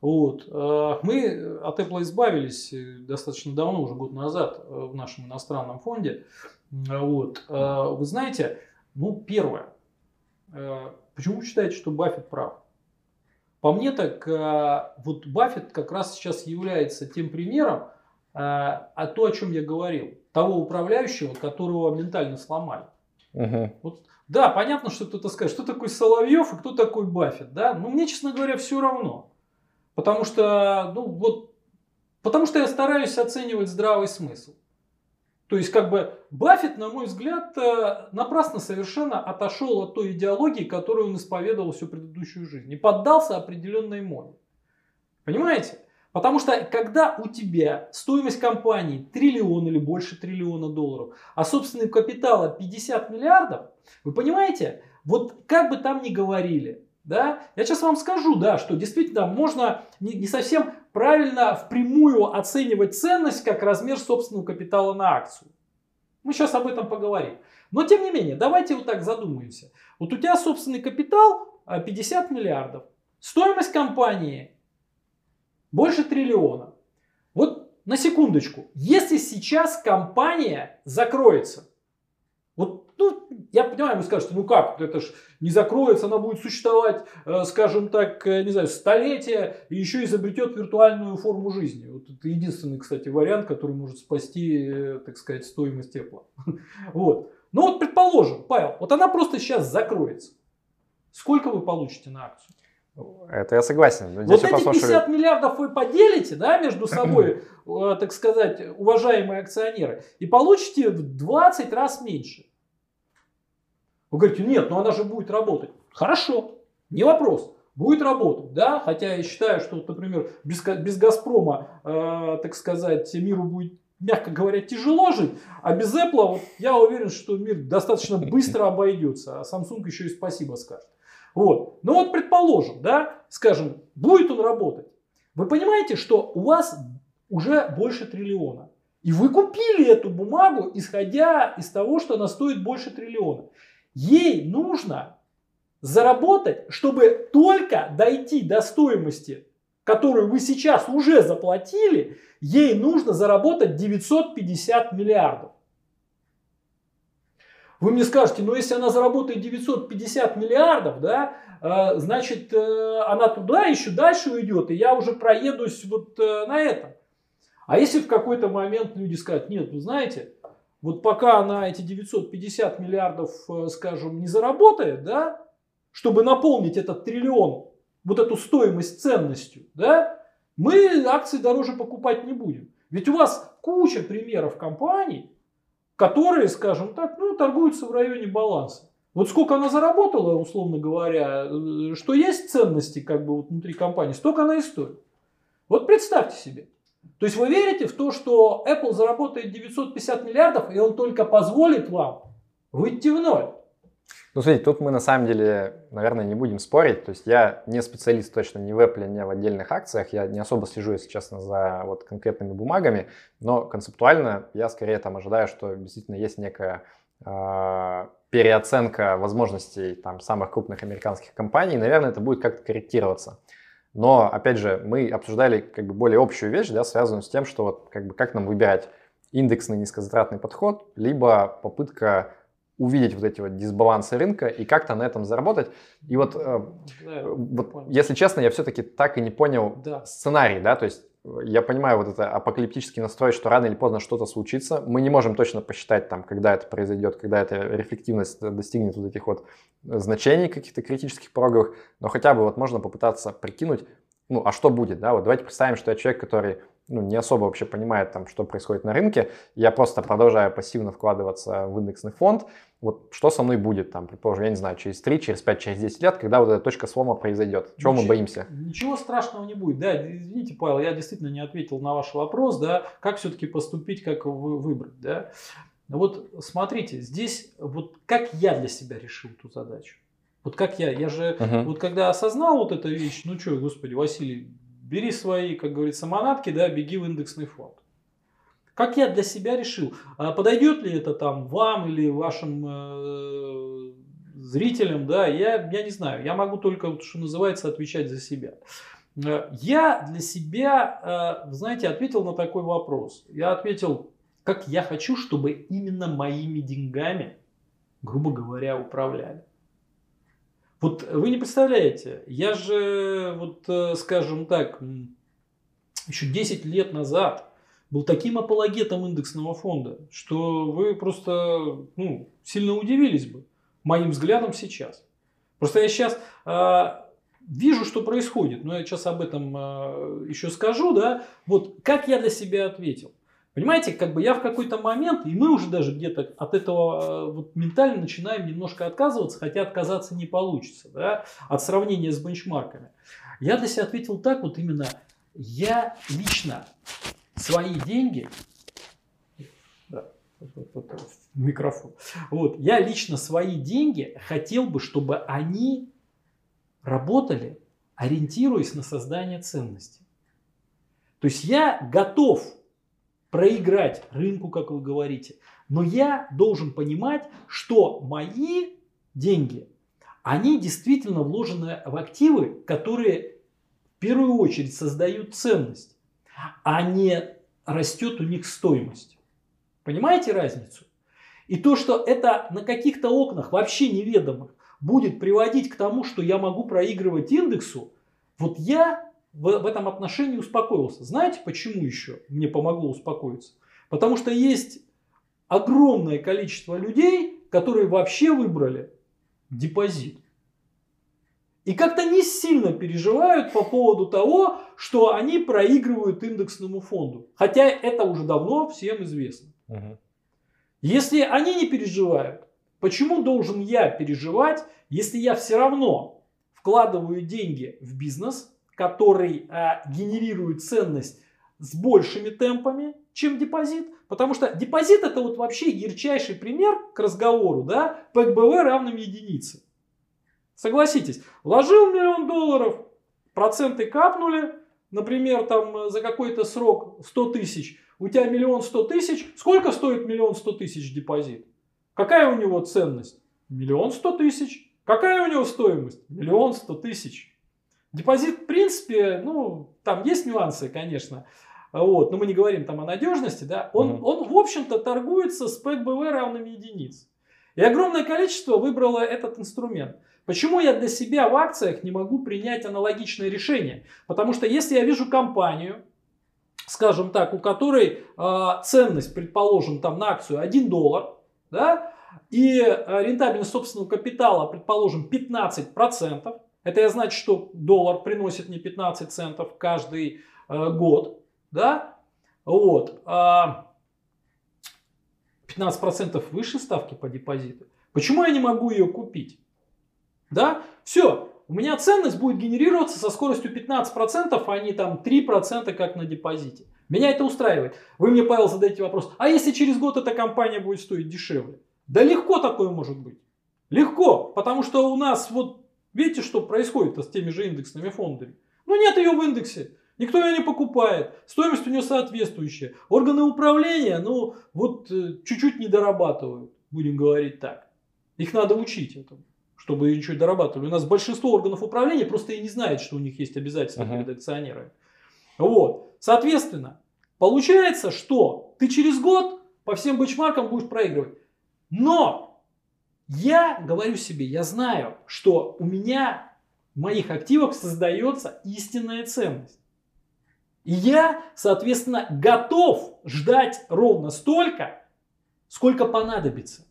Вот. Э, Мы от Apple избавились э, достаточно давно, уже год назад, э, в нашем иностранном фонде. Вот. Вы знаете, ну, первое. Э, Почему вы считаете, что Баффет прав? По мне так, э, вот Баффет как раз сейчас является тем примером, э, а то, о чем я говорил, того управляющего, которого ментально сломали.
Угу.
Вот, да, понятно, что кто-то скажет, что такое Соловьев и кто такой Баффет, да? Но мне, честно говоря, все равно. Потому что, ну вот, потому что я стараюсь оценивать здравый смысл. То есть, как бы, Баффет, на мой взгляд, э, напрасно совершенно отошел от той идеологии, которую он исповедовал всю предыдущую жизнь. И поддался определенной моде. Понимаете? Потому что, когда у тебя стоимость компании триллион или больше триллиона долларов, а собственный капитала 50 миллиардов, вы понимаете, вот как бы там ни говорили, да, я сейчас вам скажу, да, что действительно можно не, не совсем правильно впрямую оценивать ценность как размер собственного капитала на акцию. Мы сейчас об этом поговорим. Но тем не менее, давайте вот так задумаемся. Вот у тебя собственный капитал 50 а, миллиардов. Стоимость компании больше триллиона. Вот на секундочку. Если сейчас компания закроется, я понимаю, вы скажете, ну как, это ж не закроется, она будет существовать, э, скажем так, э, не знаю, столетия, и еще изобретет виртуальную форму жизни. Вот это единственный, кстати, вариант, который может спасти, э, так сказать, стоимость тепла. Вот. Ну вот, предположим, Павел, вот она просто сейчас закроется. Сколько вы получите на акцию?
Это я согласен.
Но вот эти послушали... 50 миллиардов вы поделите да, между собой, так сказать, уважаемые акционеры, и получите в 20 раз меньше. Вы говорите, нет, но она же будет работать. Хорошо, не вопрос. Будет работать, да, хотя я считаю, что, например, без, без Газпрома, э, так сказать, миру будет, мягко говоря, тяжело жить, а без Apple, вот, я уверен, что мир достаточно быстро обойдется, а Samsung еще и спасибо скажет. Вот. Ну вот предположим, да, скажем, будет он работать. Вы понимаете, что у вас уже больше триллиона. И вы купили эту бумагу, исходя из того, что она стоит больше триллиона. Ей нужно заработать, чтобы только дойти до стоимости, которую вы сейчас уже заплатили, ей нужно заработать 950 миллиардов. Вы мне скажете, ну если она заработает 950 миллиардов, да, э, значит э, она туда еще дальше уйдет, и я уже проедусь вот э, на этом. А если в какой-то момент люди скажут, нет, вы знаете, вот пока она эти 950 миллиардов, э, скажем, не заработает, да, чтобы наполнить этот триллион, вот эту стоимость ценностью, да, мы акции дороже покупать не будем. Ведь у вас куча примеров компаний, которые, скажем так, ну, торгуются в районе баланса. Вот сколько она заработала, условно говоря, э, что есть ценности как бы вот внутри компании, столько она и стоит. Вот представьте себе. То есть вы верите в то, что Apple заработает 950 миллиардов, и он только позволит вам выйти в ноль?
Ну, смотрите, тут мы на самом деле, наверное, не будем спорить. То есть я не специалист точно ни в Apple, ни в отдельных акциях. Я не особо слежу, если честно, за вот конкретными бумагами. Но концептуально я скорее там ожидаю, что действительно есть некая э, переоценка возможностей там самых крупных американских компаний. Наверное, это будет как-то корректироваться. Но, опять же, мы обсуждали как бы более общую вещь, да, связанную с тем, что вот как бы как нам выбирать индексный низкозатратный подход, либо попытка увидеть вот эти вот дисбалансы рынка и как-то на этом заработать. И вот, э, да, вот если честно, я все-таки так и не понял да. сценарий, да, то есть я понимаю вот это апокалиптический настрой, что рано или поздно что-то случится. Мы не можем точно посчитать, там, когда это произойдет, когда эта рефлективность достигнет вот этих вот значений каких-то критических пороговых, но хотя бы вот можно попытаться прикинуть, ну, а что будет, да, вот давайте представим, что я человек, который ну, не особо вообще понимает, там, что происходит на рынке, я просто продолжаю пассивно вкладываться в индексный фонд, вот что со мной будет, там, предположим, я не знаю, через 3, через 5, через 10 лет, когда вот эта точка слома произойдет? Чего ничего, мы боимся?
Ничего страшного не будет. Да, извините, Павел, я действительно не ответил на ваш вопрос, да, как все-таки поступить, как выбрать, да. Вот смотрите, здесь вот как я для себя решил эту задачу. Вот как я, я же, uh-huh. вот когда осознал вот эту вещь, ну что, господи, Василий, бери свои, как говорится, манатки, да, беги в индексный фонд. Как я для себя решил, а подойдет ли это там вам или вашим э, зрителям, да, я, я не знаю, я могу только, что называется, отвечать за себя. Э, я для себя, э, знаете, ответил на такой вопрос. Я ответил, как я хочу, чтобы именно моими деньгами, грубо говоря, управляли. Вот вы не представляете, я же, вот, скажем так, еще 10 лет назад был таким апологетом индексного фонда, что вы просто ну, сильно удивились бы моим взглядом сейчас. Просто я сейчас э, вижу, что происходит, но я сейчас об этом э, еще скажу, да, вот как я для себя ответил. Понимаете, как бы я в какой-то момент, и мы уже даже где-то от этого э, вот ментально начинаем немножко отказываться, хотя отказаться не получится, да, от сравнения с бенчмарками. Я для себя ответил так, вот именно, я лично свои деньги, да, вот, вот, микрофон, вот, я лично свои деньги хотел бы, чтобы они работали, ориентируясь на создание ценности. То есть я готов проиграть рынку, как вы говорите. Но я должен понимать, что мои деньги, они действительно вложены в активы, которые в первую очередь создают ценность, а не растет у них стоимость. Понимаете разницу? И то, что это на каких-то окнах вообще неведомых будет приводить к тому, что я могу проигрывать индексу, вот я в, в этом отношении успокоился. Знаете, почему еще мне помогло успокоиться? Потому что есть огромное количество людей, которые вообще выбрали депозит. И как-то не сильно переживают по поводу того, что они проигрывают индексному фонду. Хотя это уже давно всем известно. Угу. Если они не переживают, почему должен я переживать, если я все равно вкладываю деньги в бизнес, который а, генерирует ценность с большими темпами, чем депозит. Потому что депозит это вот вообще ярчайший пример к разговору, да, ПКБВ равным единице. Согласитесь, вложил миллион долларов, проценты капнули, например, там за какой-то срок 100 тысяч, у тебя миллион сто тысяч, сколько стоит миллион сто тысяч депозит? Какая у него ценность? Миллион сто тысяч. Какая у него стоимость? Миллион сто тысяч. Депозит, в принципе, ну, там есть нюансы, конечно. Вот, но мы не говорим там о надежности, да. Он, mm он в общем-то, торгуется с ПЭК-БВ равными единиц. И огромное количество выбрало этот инструмент. Почему я для себя в акциях не могу принять аналогичное решение? Потому что если я вижу компанию, скажем так, у которой э, ценность, предположим, там на акцию 1 доллар, да, и э, рентабельность собственного капитала, предположим, 15%, это значит, что доллар приносит мне 15 центов каждый э, год. Да? Вот. А 15% выше ставки по депозиту. Почему я не могу ее купить? Да? Все. У меня ценность будет генерироваться со скоростью 15%, а не там 3%, как на депозите. Меня это устраивает. Вы мне, Павел, задаете вопрос, а если через год эта компания будет стоить дешевле? Да легко такое может быть. Легко, потому что у нас вот Видите, что происходит с теми же индексными фондами? Ну нет ее в индексе. Никто ее не покупает. Стоимость у нее соответствующая. Органы управления, ну, вот э, чуть-чуть не дорабатывают, будем говорить так. Их надо учить этому, чтобы ничего дорабатывали. У нас большинство органов управления просто и не знает, что у них есть обязательства uh-huh. перед акционерами. Вот. Соответственно, получается, что ты через год по всем бенчмаркам будешь проигрывать. Но я говорю себе, я знаю, что у меня в моих активах создается истинная ценность. И я, соответственно, готов ждать ровно столько, сколько понадобится.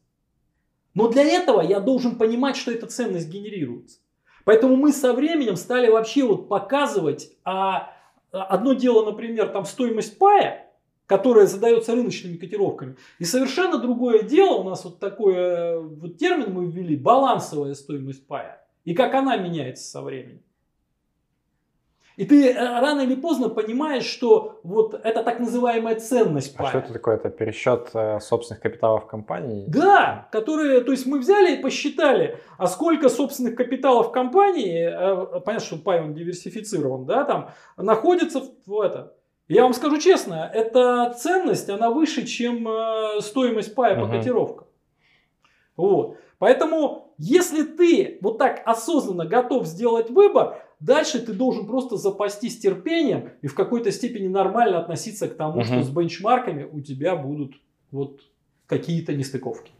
Но для этого я должен понимать, что эта ценность генерируется. Поэтому мы со временем стали вообще вот показывать, а одно дело, например, там стоимость пая, которая задается рыночными котировками. И совершенно другое дело, у нас вот такой э, вот термин мы ввели, балансовая стоимость пая. И как она меняется со временем. И ты э, рано или поздно понимаешь, что вот это так называемая ценность
пая. А что это такое? Это пересчет э, собственных капиталов компании?
Да, которые, то есть мы взяли и посчитали, а сколько собственных капиталов компании, понятно, что пай он диверсифицирован, да, там находится в, это, я вам скажу честно, эта ценность, она выше, чем э, стоимость пая по котировкам. Вот. Поэтому, если ты вот так осознанно готов сделать выбор, дальше ты должен просто запастись терпением и в какой-то степени нормально относиться к тому, угу. что с бенчмарками у тебя будут вот какие-то нестыковки.